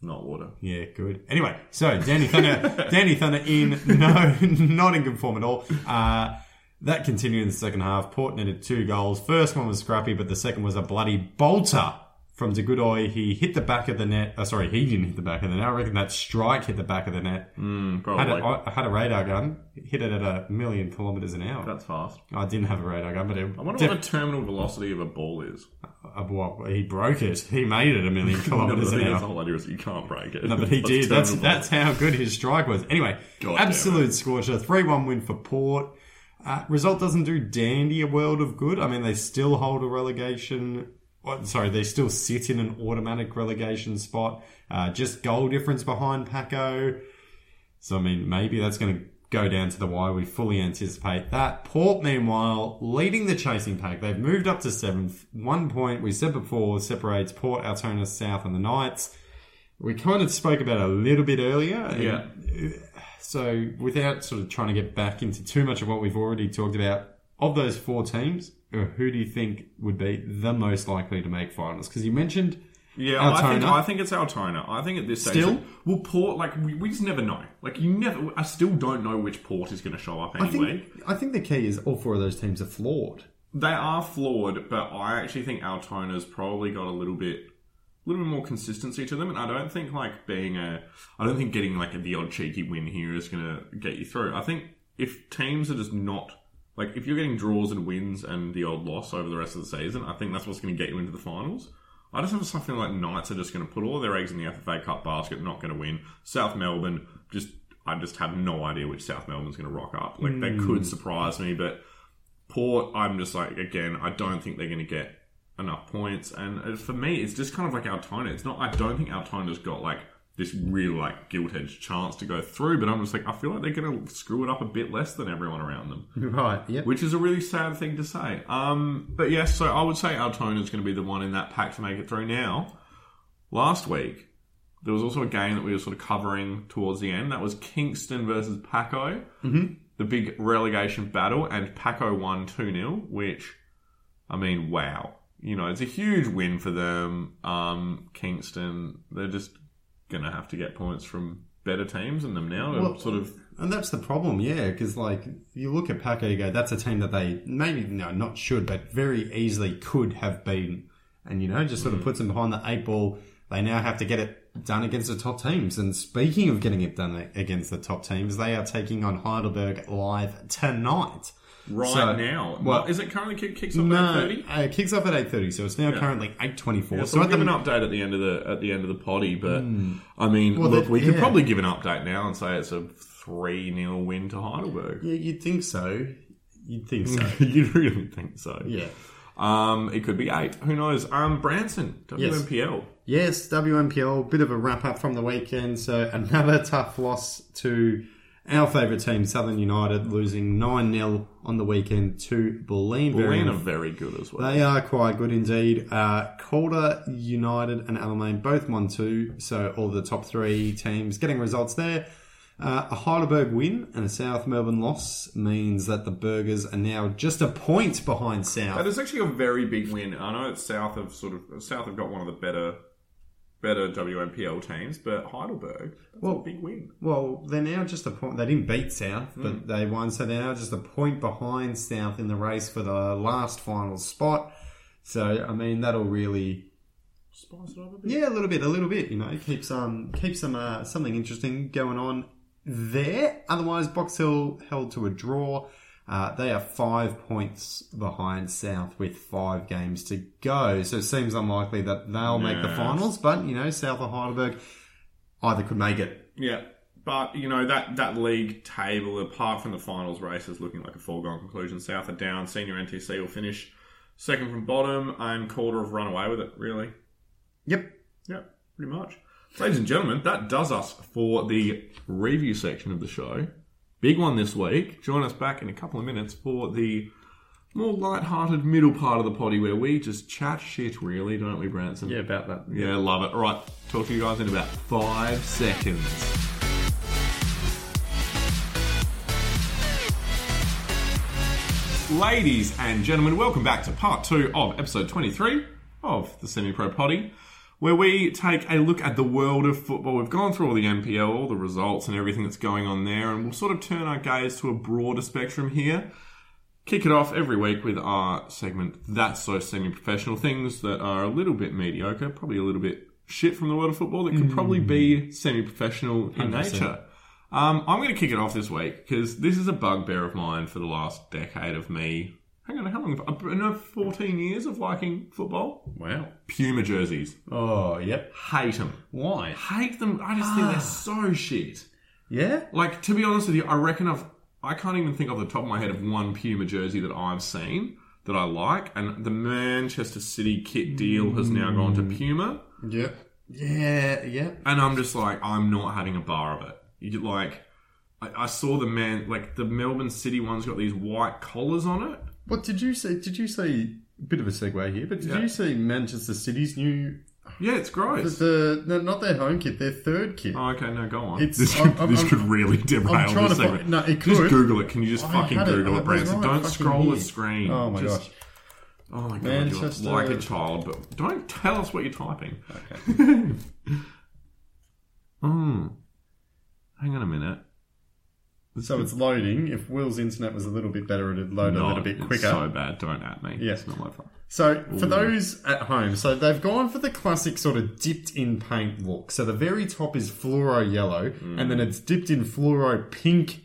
Not water. Yeah, good. Anyway, so Danny Thunder, *laughs* Danny Thunder in no, *laughs* not in good form at all. Uh, that continued in the second half. Port netted two goals. First one was scrappy, but the second was a bloody bolter from De Goodoy. He hit the back of the net. Oh, sorry, he didn't hit the back of the net. I reckon that strike hit the back of the net. Mm, Had a, I had a radar gun. Hit it at a million kilometers an hour. That's fast. I didn't have a radar gun, but it I wonder def- what the terminal velocity of a ball is. uh, well, he broke it. He made it a million *laughs* kilometers the an hour. the whole idea is you can't break it. No, but *laughs* he did. That's that's how good his strike was. Anyway, God absolute scorcher. Three one win for Port. Uh, result doesn't do Dandy a world of good. I mean, they still hold a relegation. Sorry, they still sit in an automatic relegation spot. Uh, just goal difference behind Paco. So I mean, maybe that's going to go down to the wire. We fully anticipate that. Port, meanwhile, leading the chasing pack. They've moved up to seventh. One point we said before separates Port, Altona South, and the Knights. We kind of spoke about it a little bit earlier. Yeah. So, without sort of trying to get back into too much of what we've already talked about, of those four teams, uh, who do you think would be the most likely to make finals? Because you mentioned Yeah, I think I think it's Altona. I think at this stage, Still? well, Port like we, we just never know. Like you never. I still don't know which Port is going to show up I anyway. think I think the key is all four of those teams are flawed. They are flawed, but I actually think Altona's probably got a little bit, a little bit more consistency to them, and I don't think like being a, I don't think getting like the odd cheeky win here is going to get you through. I think if teams are just not like if you're getting draws and wins and the odd loss over the rest of the season, I think that's what's going to get you into the finals. I just have something like Knights are just going to put all their eggs in the FFA Cup basket, not going to win. South Melbourne, just I just have no idea which South Melbourne's going to rock up. Like they could surprise me, but Port, I'm just like again, I don't think they're going to get enough points. And uh, for me, it's just kind of like Altona. It's not. I don't think Altona's got like this real like gilt edged chance to go through. But I'm just like, I feel like they're going to screw it up a bit less than everyone around them, *laughs* Right. Yeah. which is a really sad thing to say. Um, but yes, so I would say Altona's going to be the one in that pack to make it through. Now, last week. There was also a game that we were sort of covering towards the end. That was Kingston versus Paco the big relegation battle, and Paco won 2 0, which, I mean, wow. You know, it's a huge win for them. Um, Kingston, they're just going to have to get points from better teams than them now Well, sort of. And that's the problem, yeah, because like you look at Paco, you go, that's a team that they maybe no, not should, but very easily could have beaten, and you know, just sort of mm. puts them behind the eight ball. They now have to get it done against the top teams. And speaking of getting it done against the top teams, they are taking on Heidelberg live tonight. Right So- now. well- is it currently kick, kicks off No, at 30? uh, it kicks off at eight thirty, so it's now currently eight twenty four. So so we'll give the an update at the end of the at the end of the potty, but I mean, Well, look, we could probably give an update now and say it's a three 0 win to Heidelberg. yeah, you'd think so. You'd think so. *laughs* you'd really think so? yeah. Um, it could be eight. Who knows? Um, Branson, Yes. WMPL. Yes, WMPL, bit of a wrap up from the weekend. So another tough loss to our favourite team, Southern United, losing 9 0 on the weekend to Bulleen. Bulleen are very good as well. They are quite good indeed. Uh, Calder United and Alamein both won two, so all the top three teams getting results there. Uh, a Heidelberg win and a South Melbourne loss means that the Burgers are now just a point behind South. is actually a very big win. I know it's South of sort of South have got one of the better better WMPL teams, but Heidelberg, Well- a big win. Well, they're now just a point. They didn't beat South, but they won, so they're now just a point behind South in the race for the last final spot. So, I mean, that'll really Spice it up a bit. Yeah, a little bit, a little bit. You know, keeps um keeps some uh, something interesting going on there. Otherwise, Box Hill held to a draw. Uh, they are five points behind South with five games to go. So it seems unlikely that they'll make the finals. But you know, South or Heidelberg either could make it. Yeah. But you know that that league table, apart from the finals race, is looking like a foregone conclusion. South are down. Senior NTC will finish second from bottom, and Calder have run away with it. Really, Yep. Yep, pretty much. Ladies and gentlemen, that does us for the review section of the show. Big one this week. Join us back in a couple of minutes for the more light-hearted middle part of the potty where we just chat shit, really, don't we, Branson? Yeah, about that. Yeah, love it. All right, talk to you guys in about five seconds. Ladies and gentlemen, welcome back to part two of episode 23 of the Semi Pro Potty, where we take a look at the world of football. We've gone through all the NPL, all the results, and everything that's going on there, and we'll sort of turn our gaze to a broader spectrum here. Kick it off every week with our segment That's So Semi Professional things that are a little bit mediocre, probably a little bit shit from the world of football that could probably be semi professional in 100%. nature. Um, I'm going to kick it off this week because this is a bugbear of mine for the last decade of me hang on, how long? I've been uh, 14 years of liking football. Wow. Puma jerseys. Oh, yep. Hate them. Why? Hate them. I just think they're so shit. Yeah. Like, to be honest with you, I reckon I've, I can't even think off the top of my head of one Puma jersey that I've seen that I like. And the Manchester City kit deal has now gone to Puma. Yep. Yeah. Yep. And I'm just like, I'm not having a bar of it. You like, I, I saw the man, like the Melbourne City one's got these white collars on it. What did you see? Did you see? Bit of a segue here, but did Yeah. you see Manchester City's new? Yeah, it's gross. The no, not their home kit, their third kit. Oh, okay, no, go on. It's- this I'm- could, I'm- this I'm- could really derail I'm trying this to segment. find- no, it Just could. Google it. Can you just I fucking had it. Google I it, was Branson? right Don't fucking scroll here. the screen. Oh my Just- gosh. Oh my god, Manchester- you're like a child, but don't tell us what you're typing. Okay. *laughs* Hmm. Hang on a minute. So it's loading. If Will's internet was a little bit better, it'd load a No, little bit it's quicker. so bad. Don't at me. Yeah. It's not my fault. So for those at home, so they've gone for the classic sort of dipped in paint look. So the very top is fluoro yellow, Mm. and then it's dipped in fluoro pink,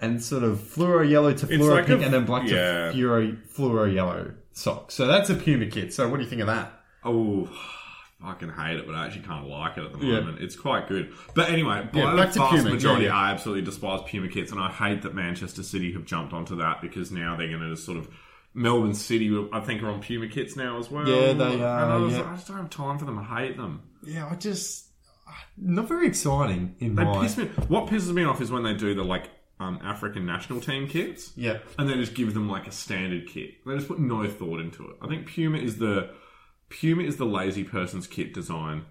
and sort of fluoro yellow to It's fluoro like pink, a- and then black yeah. to fluoro, fluoro yellow socks. So that's a Puma kit. So what do you think of that? Oh, I fucking hate it, but I actually kind of like it at the Yeah. moment. It's quite good. But anyway, by Yeah, the back to vast Puma. majority, Yeah. I absolutely despise Puma kits, and I hate that Manchester City have jumped onto that because now they're going to sort of. Melbourne City, I think, are on Puma kits now as well. Yeah, they are, And I, was, yeah. I just don't have time for them. I hate them. Yeah, I just not very exciting in They my. piss me. What pisses me off is when they do the like um, African national team kits. Yeah. and they just give them like a standard kit. They just put no thought into it. I think Puma is the Puma is the lazy person's kit design.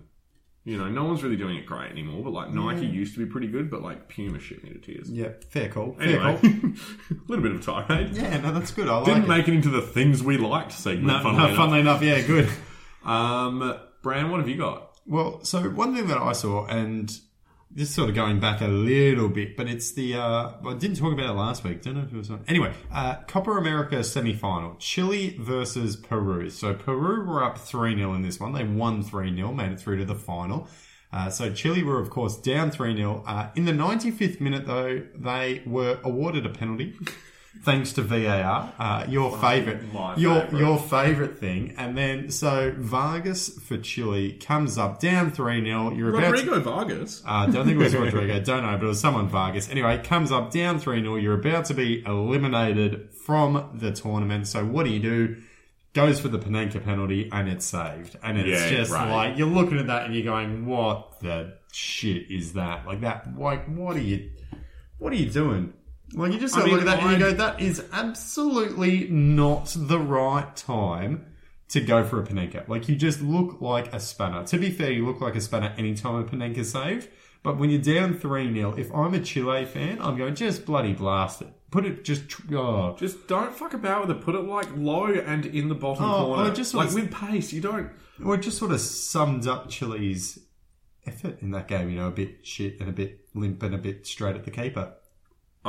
You know, no one's really doing it great anymore. But like Nike used to be pretty good, but like Puma shit me to tears. Yeah, fair call. Fair Anyway, call. a *laughs* little bit of a tirade. Yeah, no, that's good. I like Didn't it. make it into the things we liked segment. no, funnily no, enough. funnily enough, yeah, good. *laughs* Um, Bran, what have you got? Well, so one thing that I saw, and this is sort of going back a little bit, but it's the, uh, I didn't talk about it last week. Don't know if it was on. Anyway, uh, Copa America semi final Chile versus Peru. So Peru were up 3 0 in this one. They won 3 0, made it through to the final. Uh, so Chile were, of course, down 3 0. Uh, in the 95th minute, though, they were awarded a penalty. *laughs* Thanks to VAR, uh, your favourite, my your your favourite thing, and then so Vargas for Chile comes up down three 0 You're about to, Rodrigo Vargas. uh, don't think it was Rodrigo. *laughs* Don't know, but it was someone Vargas. Anyway, comes up down 3 0. You're about to be eliminated from the tournament. So what do you do? Goes for the Panenka penalty and it's saved. And it's Yeah, just right. like, you're looking at that and you're going, what the shit is that? Like that, like, what are you, what are you doing? Like you just I mean, look at that and you go, that is absolutely not the right time to go for a Panenka. Like you just look like a spanner. To be fair, you look like a spanner anytime a Panenka's saved. But when you're down 3 0, if I'm a Chile fan, I'm going, just bloody blast it. Put it just, oh. Just don't fuck about with it. Put it like low and in the bottom Oh, corner. Just like was- with pace. You don't. Well, it just sort of sums up Chile's effort in that game, you know, a bit shit and a bit limp and a bit straight at the keeper.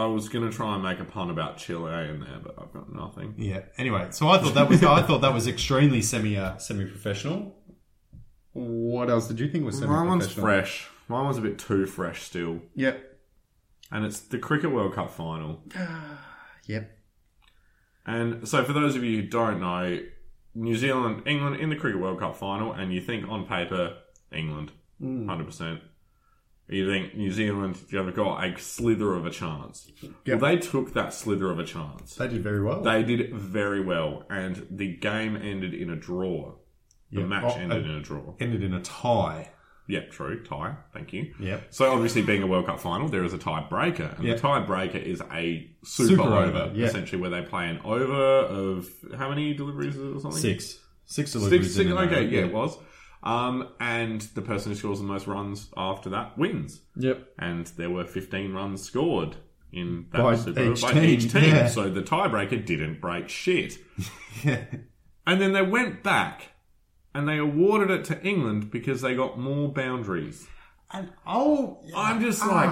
I was gonna try and make a pun about Chile in there, but I've got nothing. Yeah. Anyway, so I thought that was I thought that was extremely semi uh, semi professional. What else did you think was semi professional? Mine one's professional? fresh. Mine was a bit too fresh still, Yep. and it's the Cricket World Cup final. *sighs* Yep. And so, for those of you who don't know, New Zealand, England in the Cricket World Cup final, and you think on paper, England, hundred percent. You think New Zealand, you've got a slither of a chance. Yep. Well, they took that slither of a chance. They did very well. They did very well, and the game ended in a draw. The Yeah. match Oh, ended uh, in a draw. ended in a tie. Yeah, true. Tie. Thank you. Yep. So obviously, being a World Cup final, there is a tiebreaker, and Yeah. the tiebreaker is a super, Super over, over, yeah. essentially, where they play an over of how many deliveries or something? Six. Six Six. deliveries. six in an okay, yeah, it was. Um, and the person who scores the most runs after that wins. Yep. And there were 15 runs scored in that By super each by team, each team. yeah. So the tiebreaker didn't break shit. *laughs* Yeah. And then they went back and they awarded it to England because they got more boundaries. And oh, I'm just like,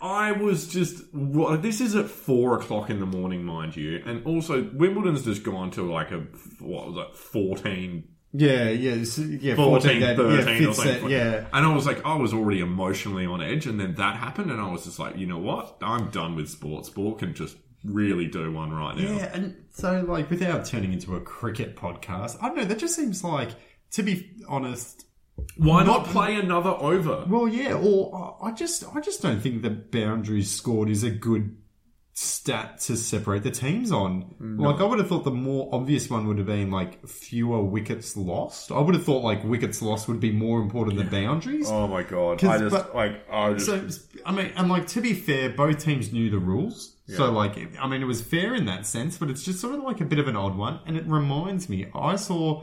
I was just. This is at four o'clock in the morning, mind you, and also Wimbledon's just gone to like a what was it, fourteen. Yeah, yeah, s- yeah, 14, that- 13 yeah, or fits something. that, yeah. And I was like, I was already emotionally on edge, and then that happened, and I was just like, you know what? I'm done with sport. Sport can just really do one right now. Yeah, and so like without turning into a cricket podcast, I don't know. That just seems like, to be honest, Why not Not- play another over? well, yeah. Or I just, I just don't think the boundaries scored is a good stat to separate the teams on. Mm. Like I would have thought the more obvious one would have been like fewer wickets lost. I would have thought like wickets lost would be more important than boundaries. Oh my god! I just but- like I just So I mean, and like to be fair, both teams knew the rules. So like, I mean, it was fair in that sense, but it's just sort of like a bit of an odd one. And it reminds me, I saw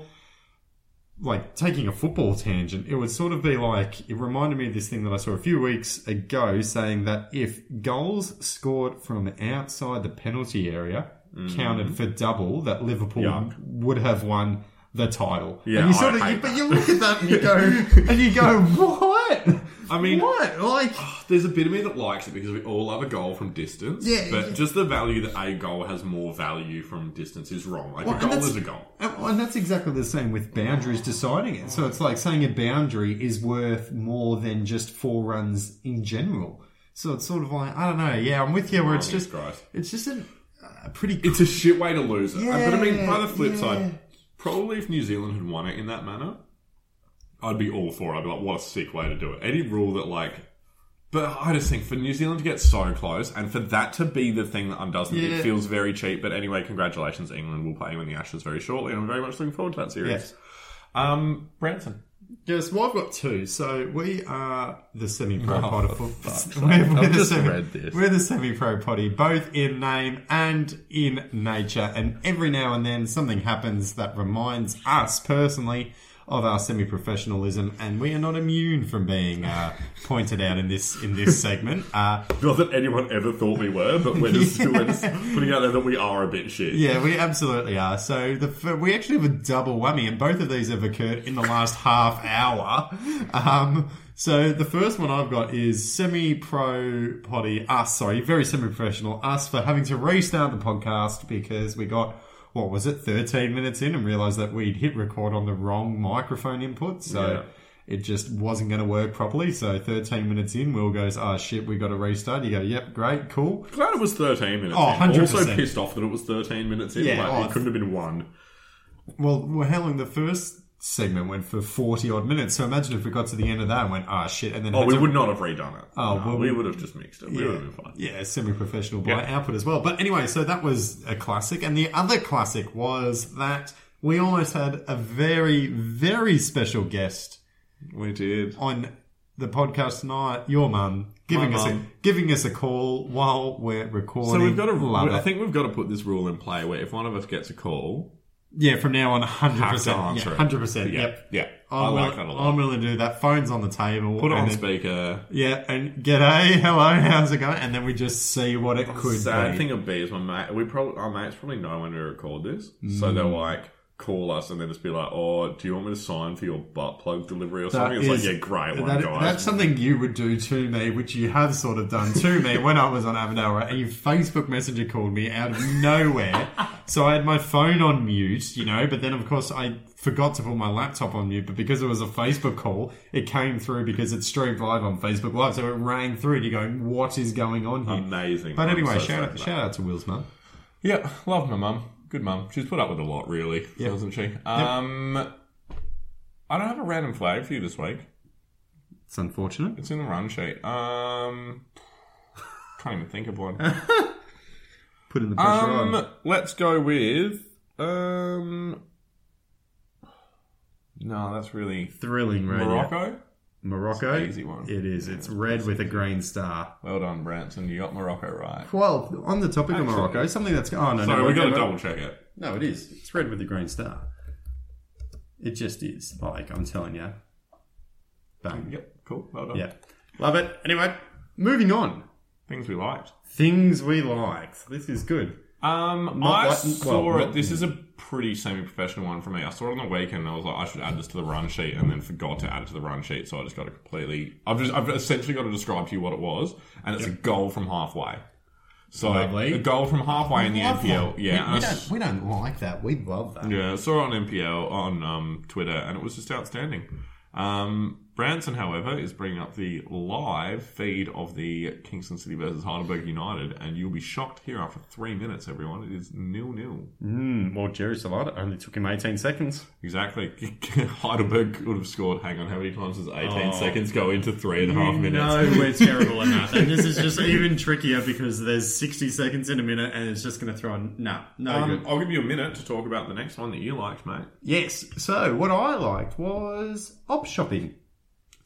like taking a football tangent. It would sort of be like it reminded me of this thing that I saw a few weeks ago, saying that if goals scored from outside the penalty area counted for double, that Liverpool Yuck. would have won the title. Yeah, and you sort I of, you, but you look at that and you go, *laughs* and you go, what? I mean- what? Like, uh, There's a bit of me that likes it because we all love a goal from distance. Yeah, But yeah. just the value that a goal has more value from distance is wrong. Like Well, a goal is a goal. and, that's exactly the same with boundaries deciding it. So it's like saying a boundary is worth more than just four runs in general. So it's sort of like, I don't know. Yeah, I'm with you where it's oh, just, Christ. it's just a, a pretty. It's a shit way to lose it. but I mean, by the flip Yeah, side, probably if New Zealand had won it in that manner, I'd be all for it. I'd be like, what a sick way to do it. Any rule that like. But I just think for New Zealand to get so close and for that to be the thing that undoes them, Yeah. it feels very cheap. But anyway, congratulations, England will play you in the Ashes very shortly, and I'm very much looking forward to that series. Yes. Um, Branson. Yes, well, I've got two. So we are the semi-pro Oh, pod. for fuck's sake. we're, we're I've the just semi, read this. We're the semi-pro potty, both in name and in nature. And every now and then, something happens that reminds us personally of our semi-professionalism, and we are not immune from being uh, pointed out in this in this segment. Uh, Not that anyone ever thought we were, but we're just, we're just putting out there that we are a bit shit. Yeah, we absolutely are. So the f- we actually have a double whammy, and both of these have occurred in the last half hour. Um, so the first one I've got is semi-pro potty us, sorry, very semi-professional us for having to restart the podcast because we got what was it, thirteen minutes in, and realised that we'd hit record on the wrong microphone input. So. Yeah. It just wasn't going to work properly. So 13 minutes in, Will goes, "Oh shit, we got to restart." You go, "Yep, great, cool." Glad it was 13 minutes Oh, in. 100%. Also pissed off that it was 13 minutes in. Yeah, like, oh, it couldn't have been one. Well, well, how long the first segment went for 40 odd minutes. So imagine if we got to the end of that and went, ah, shit. And then Oh, we to- would not have redone it. Oh, No, well, we would have just mixed it. We would have been fine. Yeah, semi-professional by Yeah. output as well. But anyway, so that was a classic, and the other classic was that we almost had a very, very special guest We did. on the podcast tonight. Your mum giving My us a giving us a call while we're recording. So we've got to. Love I think we've got to put this rule in play where if one of us gets a call, yeah, from now on, hundred percent. answer it. hundred percent. Yeah, Yep. yeah. I I'm, like willing, that a lot. I'm willing to do that. Phone's on the table. Put it and on then- speaker. Yeah, and g'day, hello, how's it going? And then we just see what it could Sad be. thing would be is my mate. We probably our mates probably know when we record this, so they'll Mm. like call us and then just be like, "Oh, do you want me to sign for your butt plug delivery or something?" It's is- like, "Yeah, great one, that- guys." That's something you would do to me, which you have sort of done to me when I was on Avondale, right? And you Facebook Messenger called me out of nowhere. So I had my phone on mute, you know, but then of course I forgot to put my laptop on mute, but because it was a Facebook call, it came through because it's streamed live on Facebook Live. So it rang through and you're going, what is going on here? Amazing. but I'm anyway, so shout, out, shout out to Will's mum. Yeah, love my mum. Good mum. She's put up with a lot, really, Yep. hasn't she? Um, I don't have a random flag for you this week. It's unfortunate. It's in the run sheet. Um, can't even think of one. *laughs* Putting the pressure on. Um, let's go with um. No, that's really Thrilling radio. Morocco. Morocco. Easy one. It is. It's red with a green star. Well done, Branson. You got Morocco right. Well, on the topic of Morocco, something that's oh no, Sorry, no, we got to double check it. No, it is. It's red with a green star. It just is. Like I'm telling you. Bang. Yep, cool. Well done. Yeah, love it. Anyway, moving on. Things we liked. Things we liked. This is good. Um, Not I like- saw well, it. not- This is a pretty semi-professional one for me. I saw it on the weekend. and I was like, I should add this to the run sheet, and then forgot to add it to the run sheet. So I just got to completely. I've just, I've essentially got to describe to you what it was, and it's a goal from halfway. So Lovely. a goal from halfway in the Love NPL. that. Yeah, we, we I s- don't. We don't like that. We love that. yeah, I saw it on NPL on um, Twitter, and it was just outstanding. Um, Branson, however, is bringing up the live feed of the Kingston City versus Heidelberg United, and you'll be shocked here after three minutes, everyone. It is nil nil. Mm, well, Jerry Salata only took him 18 seconds. Exactly. *laughs* Heidelberg would have scored, hang on, how many times does 18 seconds go into three and a half minutes? No, we're *laughs* terrible at math. And this is just even trickier because there's 60 seconds in a minute and it's just going to throw in. No, no Um. I'll give you a minute to talk about the next one that you liked, mate. Yes. So, what I liked was op shopping.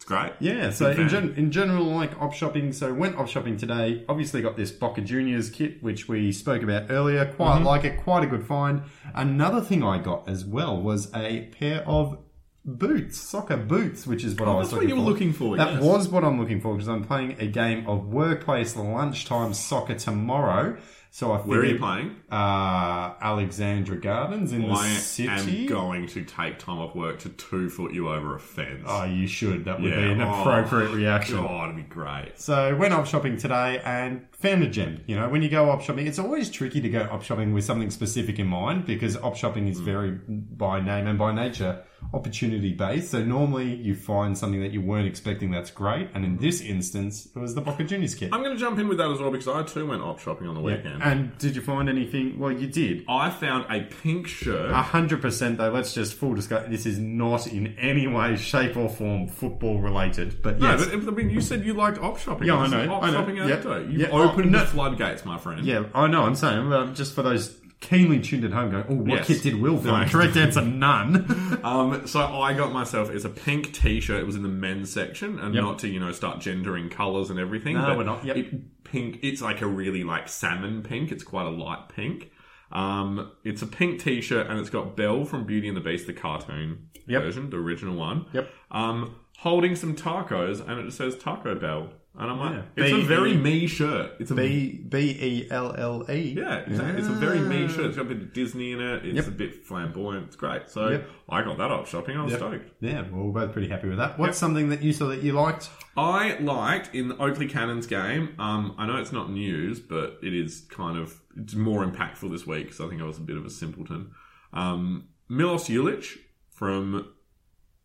It's great. Yeah, so in, gen- in general, like op shopping. So went op shopping today. Obviously, got this Boca Juniors kit, which we spoke about earlier. Quite Mm-hmm. like it. Quite a good find. Another thing I got as well was a pair of boots, soccer boots, which is what I was Oh, that's what looking you were for. looking for, That yes. was what I'm looking for because I'm playing a game of workplace lunchtime soccer tomorrow. So I Where are you playing? Uh, Alexandra Gardens in the I city. am going to take time off work to two foot you over a fence. oh, you should. That would Yeah. be an Oh, appropriate reaction. God, it'd be great. So went op shopping today and found a gem. You know, when you go op shopping, it's always tricky to go op shopping with something specific in mind because op shopping is mm. very by name and by nature opportunity based. So normally you find something that you weren't expecting that's great, and in mm. this instance, it was the Boca Juniors kit. I'm going to jump in with that as well because I too went op shopping on the weekend. And did you find anything? Well, you did. I found a pink shirt. A hundred percent though. Let's just full discuss. This is not in any way, shape, or form football related. But no, but I mean, you said you liked op shopping. Yeah, I know, Op I know. shopping Yep. anecdote. You've Yeah, opened oh, no. the floodgates, my friend. yeah, I know. I'm saying um, just for those keenly tuned at home, going, "Oh, what Yes. kit did Will find?" *laughs* Correct answer: none. *laughs* Um, so I got myself it's a pink T-shirt. It was in the men's section, and Yep. not to you know start gendering colours and everything. No, but we're not. Yep. It, pink. It's like a really like salmon pink. It's quite a light pink. Um, it's a pink T-shirt, and it's got Belle from Beauty and the Beast, the cartoon Yep. version, the original one. Yep. Um, holding some tacos, and it just says Taco Bell, and I'm like, Yeah. it's a B- very me shirt. It's a B B E L L E. yeah, exactly. It's a very me shirt. It's got a bit of Disney in it. It's Yep. a bit flamboyant. It's great. So Yep. I got that up shopping. I was stoked. Yeah, well, we're both pretty happy with that. What's something that you saw that you liked? I liked in the Oakleigh Cannons game. Um, I know it's not news, but it is kind of it's more impactful this week because I think I was a bit of a simpleton. Um, Milos Ulic from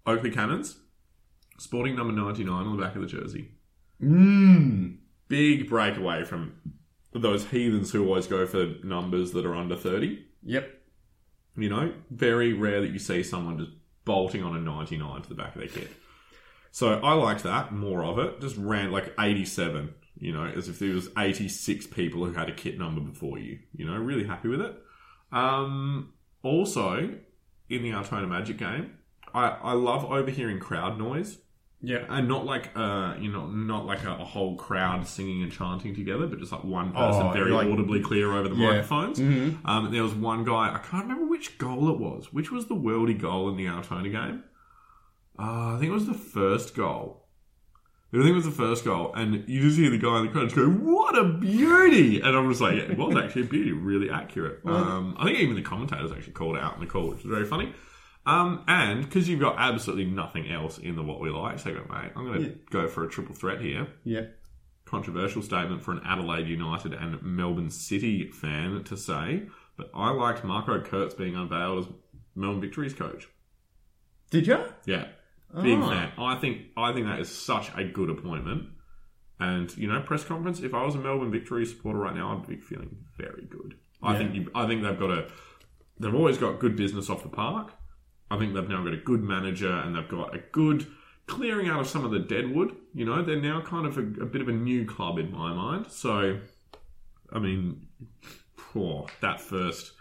Oakleigh Cannons, sporting number ninety nine on the back of the jersey. Mmm. Big breakaway from those heathens who always go for numbers that are under thirty. Yep. You know, very rare that you see someone just bolting on a 99 to the back of their kit. So I liked that, more of it. Just ran like 87, you know, as if there was 86 people who had a kit number before you. You know, really happy with it. Um, also, in the Altona Magic game, I, I love overhearing crowd noise. Yeah. And not like uh, you know, not like a, a whole crowd singing and chanting together, but just like one person Oh, very like- audibly clear over the Yeah. microphones. Um, there was one guy I can't remember which goal it was. Which was the worldy goal in the Altona game? Uh, I think it was the first goal. I think it was the first goal, and you just hear the guy in the crowd just go, "What a beauty!" And I'm just like, "Yeah, it was actually a beauty, really accurate." Um, I think even the commentators actually called it out in the call, which was very funny. Um, and because you've got absolutely nothing else in the what we like segment, mate, I'm going to Yeah. go for a triple threat here. Yeah. Controversial statement for an Adelaide United and Melbourne City fan to say, but I liked Marco Kurz being unveiled as Melbourne Victory's coach. Did you? Yeah, big Oh. fan. I think I think that is such a good appointment. And you know, press conference. If I was a Melbourne Victory supporter right now, I'd be feeling very good. I Yeah. think you, I think they've got a. They've always got good business off the park. I think they've now got a good manager and they've got a good clearing out of some of the deadwood. You know, they're now kind of a, a bit of a new club in my mind. So, I mean, poor that first.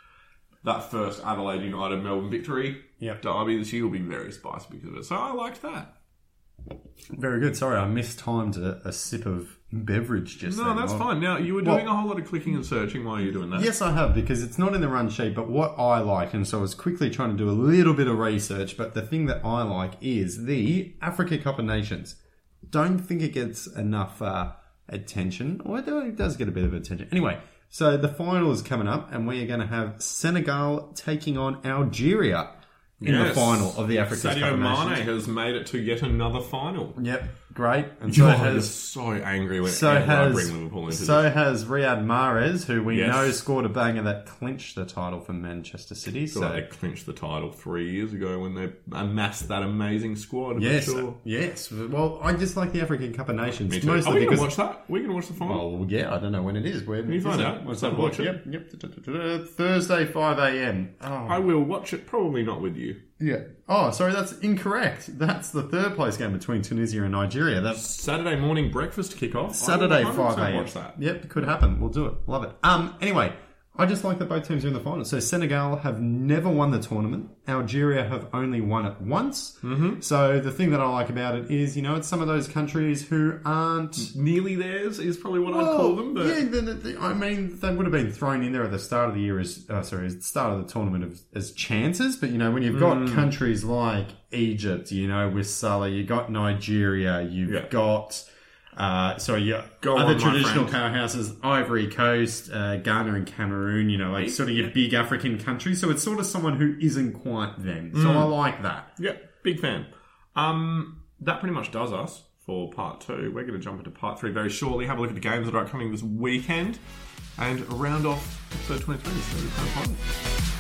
That first Adelaide United Melbourne victory Yep. derby this year will be very spicy because of it. So I liked that. Very good. Sorry, I mistimed a, a sip of beverage just No, then. that's Well, fine. Now you were doing a whole lot of clicking and searching while you're doing that. Yes, I have because it's not in the run sheet. But what I like, and so I was quickly trying to do a little bit of research. But the thing that I like is the Africa Cup of Nations. Don't think it gets enough uh, attention, or it do- it does get a bit of attention. Anyway, so the final is coming up, and we are going to have Senegal taking on Algeria in the final of the Africa Cup Sadio Mane has made it to yet another final. Yep. Great, and so God, has so angry when so has bring Liverpool into so this. has Riyad Mahrez, who we Yes. know scored a banger that clinched the title for Manchester City. So they clinched the title three years ago when they amassed that amazing squad. I'm yes, sure. yes. Well, I just like the African Cup of Nations Me too. mostly Are we gonna watch that? We're going to watch the final. Well, yeah, I don't know when it is. Where you find out? What's that? watch it. Yep, yep. Thursday, five a.m. Oh, I will watch it, probably not with you. Yeah. Oh, sorry, that's incorrect. That's the third place game between Tunisia and Nigeria. That's Saturday morning breakfast kickoff. Saturday, I will five a.m. Watch that. Yep, could happen. We'll do it. Love it. Um. Anyway, I just like that both teams are in the final. So Senegal have never won the tournament. Algeria have only won it once. Mm-hmm. So the thing that I like about it is, you know, it's some of those countries who aren't Nearly theirs is probably what I'd call them. But yeah, I mean, they would have been thrown in there at the start of the year as, uh, sorry, at the start of the tournament of, as chances. But you know, when you've got Mm. countries like Egypt, you know, with Salah, you got Nigeria, you've Yeah. got. Uh, sorry, you Go other on, traditional powerhouses, Ivory Coast, uh, Ghana, and Cameroon. You know, like sort of your big African countries. So it's sort of someone who isn't quite them. So Mm. I like that. yeah, big fan. Um, that pretty much does us for part two. We're going to jump into part three very shortly. Have a look at the games that are upcoming this weekend, and round off episode 2020. So we kind of.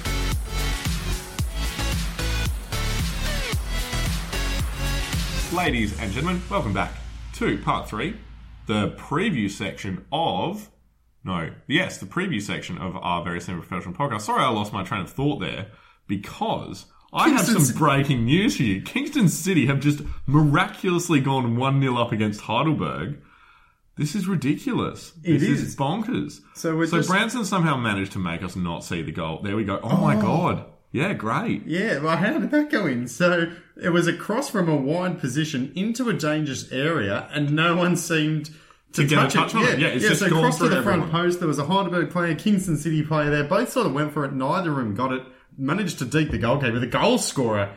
Ladies and gentlemen, welcome back to part three, the preview section of. No, yes, the preview section of our very simple professional podcast. Sorry, I lost my train of thought there because I have Kingston some breaking news for you. Kingston City have just miraculously gone 1 0 up against Heidelberg. This is ridiculous. It this is. is. bonkers. So we're so just- Branson somehow managed to make us not see the goal. There we go. Oh, my oh. god. Yeah, great. Yeah, well, how did that go in? So it was across from a wide position into a dangerous area, and no one seemed to, get a touch, touch it. on yeah, it. Yeah, it's yeah. just so gone cross to the front post. There was a Heidelberg player, Kingston City player there. Both sort of went for it. Neither of them got it. Managed to deke the goalkeeper. The goal scorer,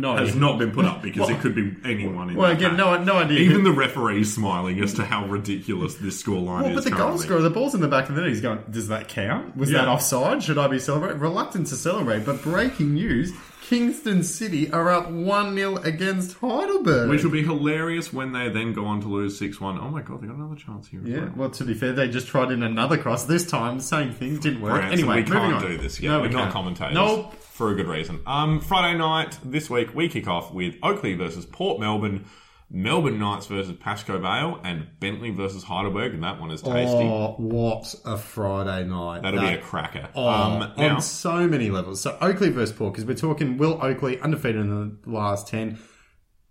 no. Has not been put up because it could be anyone in well, that again, no, no idea. Even the referee's smiling as to how ridiculous this scoreline Well, is. but the goal currently. scorer, the ball's in the back of the net. He's going, does that count? Was Yeah. that offside? Should I be celebrating? Reluctant to celebrate, but breaking news Kingston City are up 1 0 against Heidelberg. Which will be hilarious when they then go on to lose 6 1. Oh my god, they got another chance here. Yeah, well. to be fair, they just tried in another cross. This time, the same thing, didn't work. Branson, anyway, we can't on. do this again. No, We're we not can't. commentators. Nope. For a good reason. Um, Friday night, this week, we kick off with Oakleigh versus Port Melbourne, Melbourne Knights versus Pascoe Vale, and Bentleigh versus Heidelberg, and that one is tasty. Oh, what a Friday night. That'll That- be a cracker. Oh, um, now, on so many levels. So Oakleigh versus Port, because we're talking Will Oakleigh undefeated in the last 10.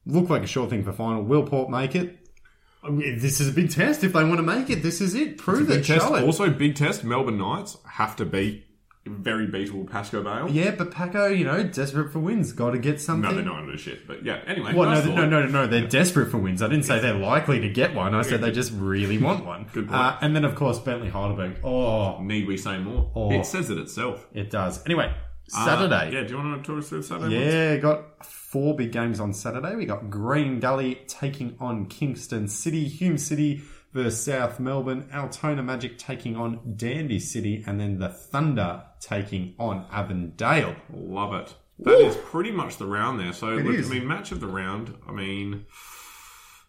Look like a sure thing for final. Will Port make it? This is a big test. If they want to make it, this is it. Prove it. Show it. Also, big test. Melbourne Knights have to beat very beatable Pascoe Vale. Yeah, but Paco, you know, desperate for wins. Got to get something. No, they're not do shit. But yeah, anyway. Well, no, nice no, thought. no, no, no. They're desperate for wins. I didn't say they're likely to get one. I said they just really want one. *laughs* Good point. Uh, and then, of course, Bentleigh Heidelberg. Oh, Need we say more? Oh. It says it itself. it does. Anyway, Uh, Saturday. yeah, do you want to talk us through Saturday? ones? Yeah, got four big games on Saturday. We got Green Gully taking on Kingston City, Hume City versus South Melbourne, Altona Magic taking on Dandy City, and then the Thunder taking on Avondale. Love it. That is pretty much the round there. So, look, is. I mean, match of the round. I mean,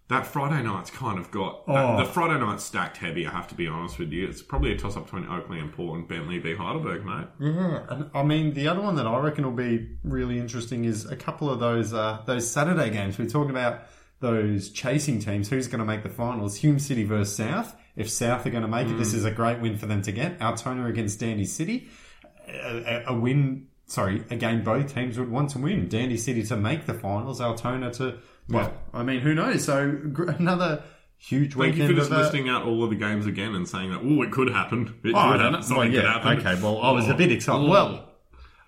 that Friday night's kind of got Oh. that, the Friday night's stacked heavy. I have to be honest with you. It's probably a toss up between Oakleigh and Port and Bentleigh v Heidelberg, mate. Yeah, and I mean the other one that I reckon will be really interesting is a couple of those uh, those Saturday games. We're talking about those chasing teams. Who's going to make the finals? Hume City versus South. If South are going to make it, this is a great win for them to get. Altona against Dandy City, a, a, a win. Sorry, a game both teams would want to win. Dandy City to make the finals. Altona to well, I mean, who knows? So gr- *laughs* another huge Thank weekend Thank you for just of uh, listing out all of the games again and saying that, oh, it could happen. It Oh, could happen. Something Well, could happen. Okay, well, I was a bit excited. Oh. Well,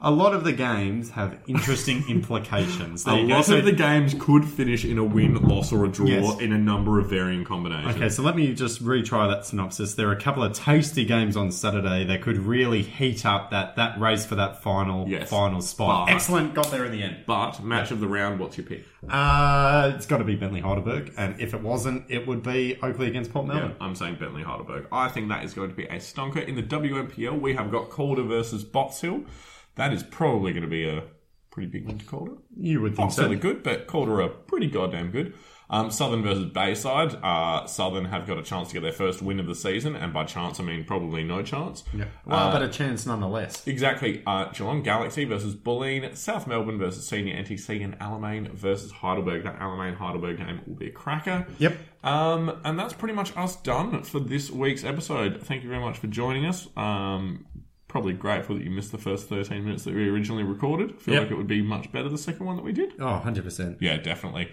a lot of the games have interesting *laughs* implications. There A you go. lot So- of the games could finish in a win, loss, or a draw Yes. in a number of varying combinations. Okay, so let me just retry that synopsis. There are a couple of tasty games on Saturday that could really heat up that, that race for that final Yes. final spot. But- Excellent, got there in the end. But match of the round, what's your pick? Uh, it's got to be Bentleigh Heidelberg, and if it wasn't, it would be Oakleigh against Port Melbourne. I'm saying Bentleigh Heidelberg. I think that is going to be a stonker. In the WMPL, we have got Calder versus Box Hill. That is probably going to be a pretty big into Calder. You would think Not so. good, but Calder are pretty goddamn good. Um, Southern versus Bayside. Uh, Southern have got a chance to get their first win of the season, and by chance I mean probably no chance. Yeah. Well, but a chance nonetheless. Exactly. Uh, Geelong Galaxy versus Bulleen, South Melbourne versus Senior NTC, and Alamein versus Heidelberg. That Alamein Heidelberg game will be a cracker. Yep. Um, and that's pretty much us done for this week's episode. Thank you very much for joining us. Um, probably grateful that you missed the first 13 minutes that we originally recorded. I feel Yep. like it would be much better the second one that we did. Oh, 100%. Yeah, definitely.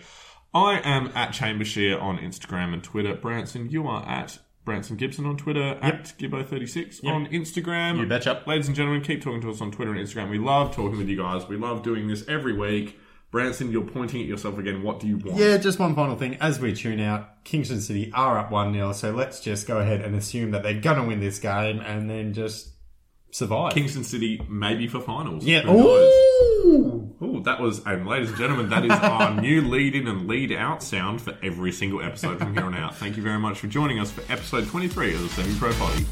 I am at Chambershire on Instagram and Twitter. Branson, you are at Branson Gibson on Twitter, at Gibbo36 on Instagram. You betcha. Ladies and gentlemen, keep talking to us on Twitter and Instagram. We love talking with you guys. We love doing this every week. Branson, you're pointing at yourself again. What do you want? Yeah, just one final thing. As we tune out, Kingston City are up 1 0, so let's just go ahead and assume that they're going to win this game and then just survive. Kingston City, maybe for finals. yeah. Who? Ooh! Ooh, that was, and ladies and gentlemen, that is our *laughs* new lead in and lead out sound for every single episode from here on out. Thank you very much for joining us for episode 23 of the Semi Pro Potty.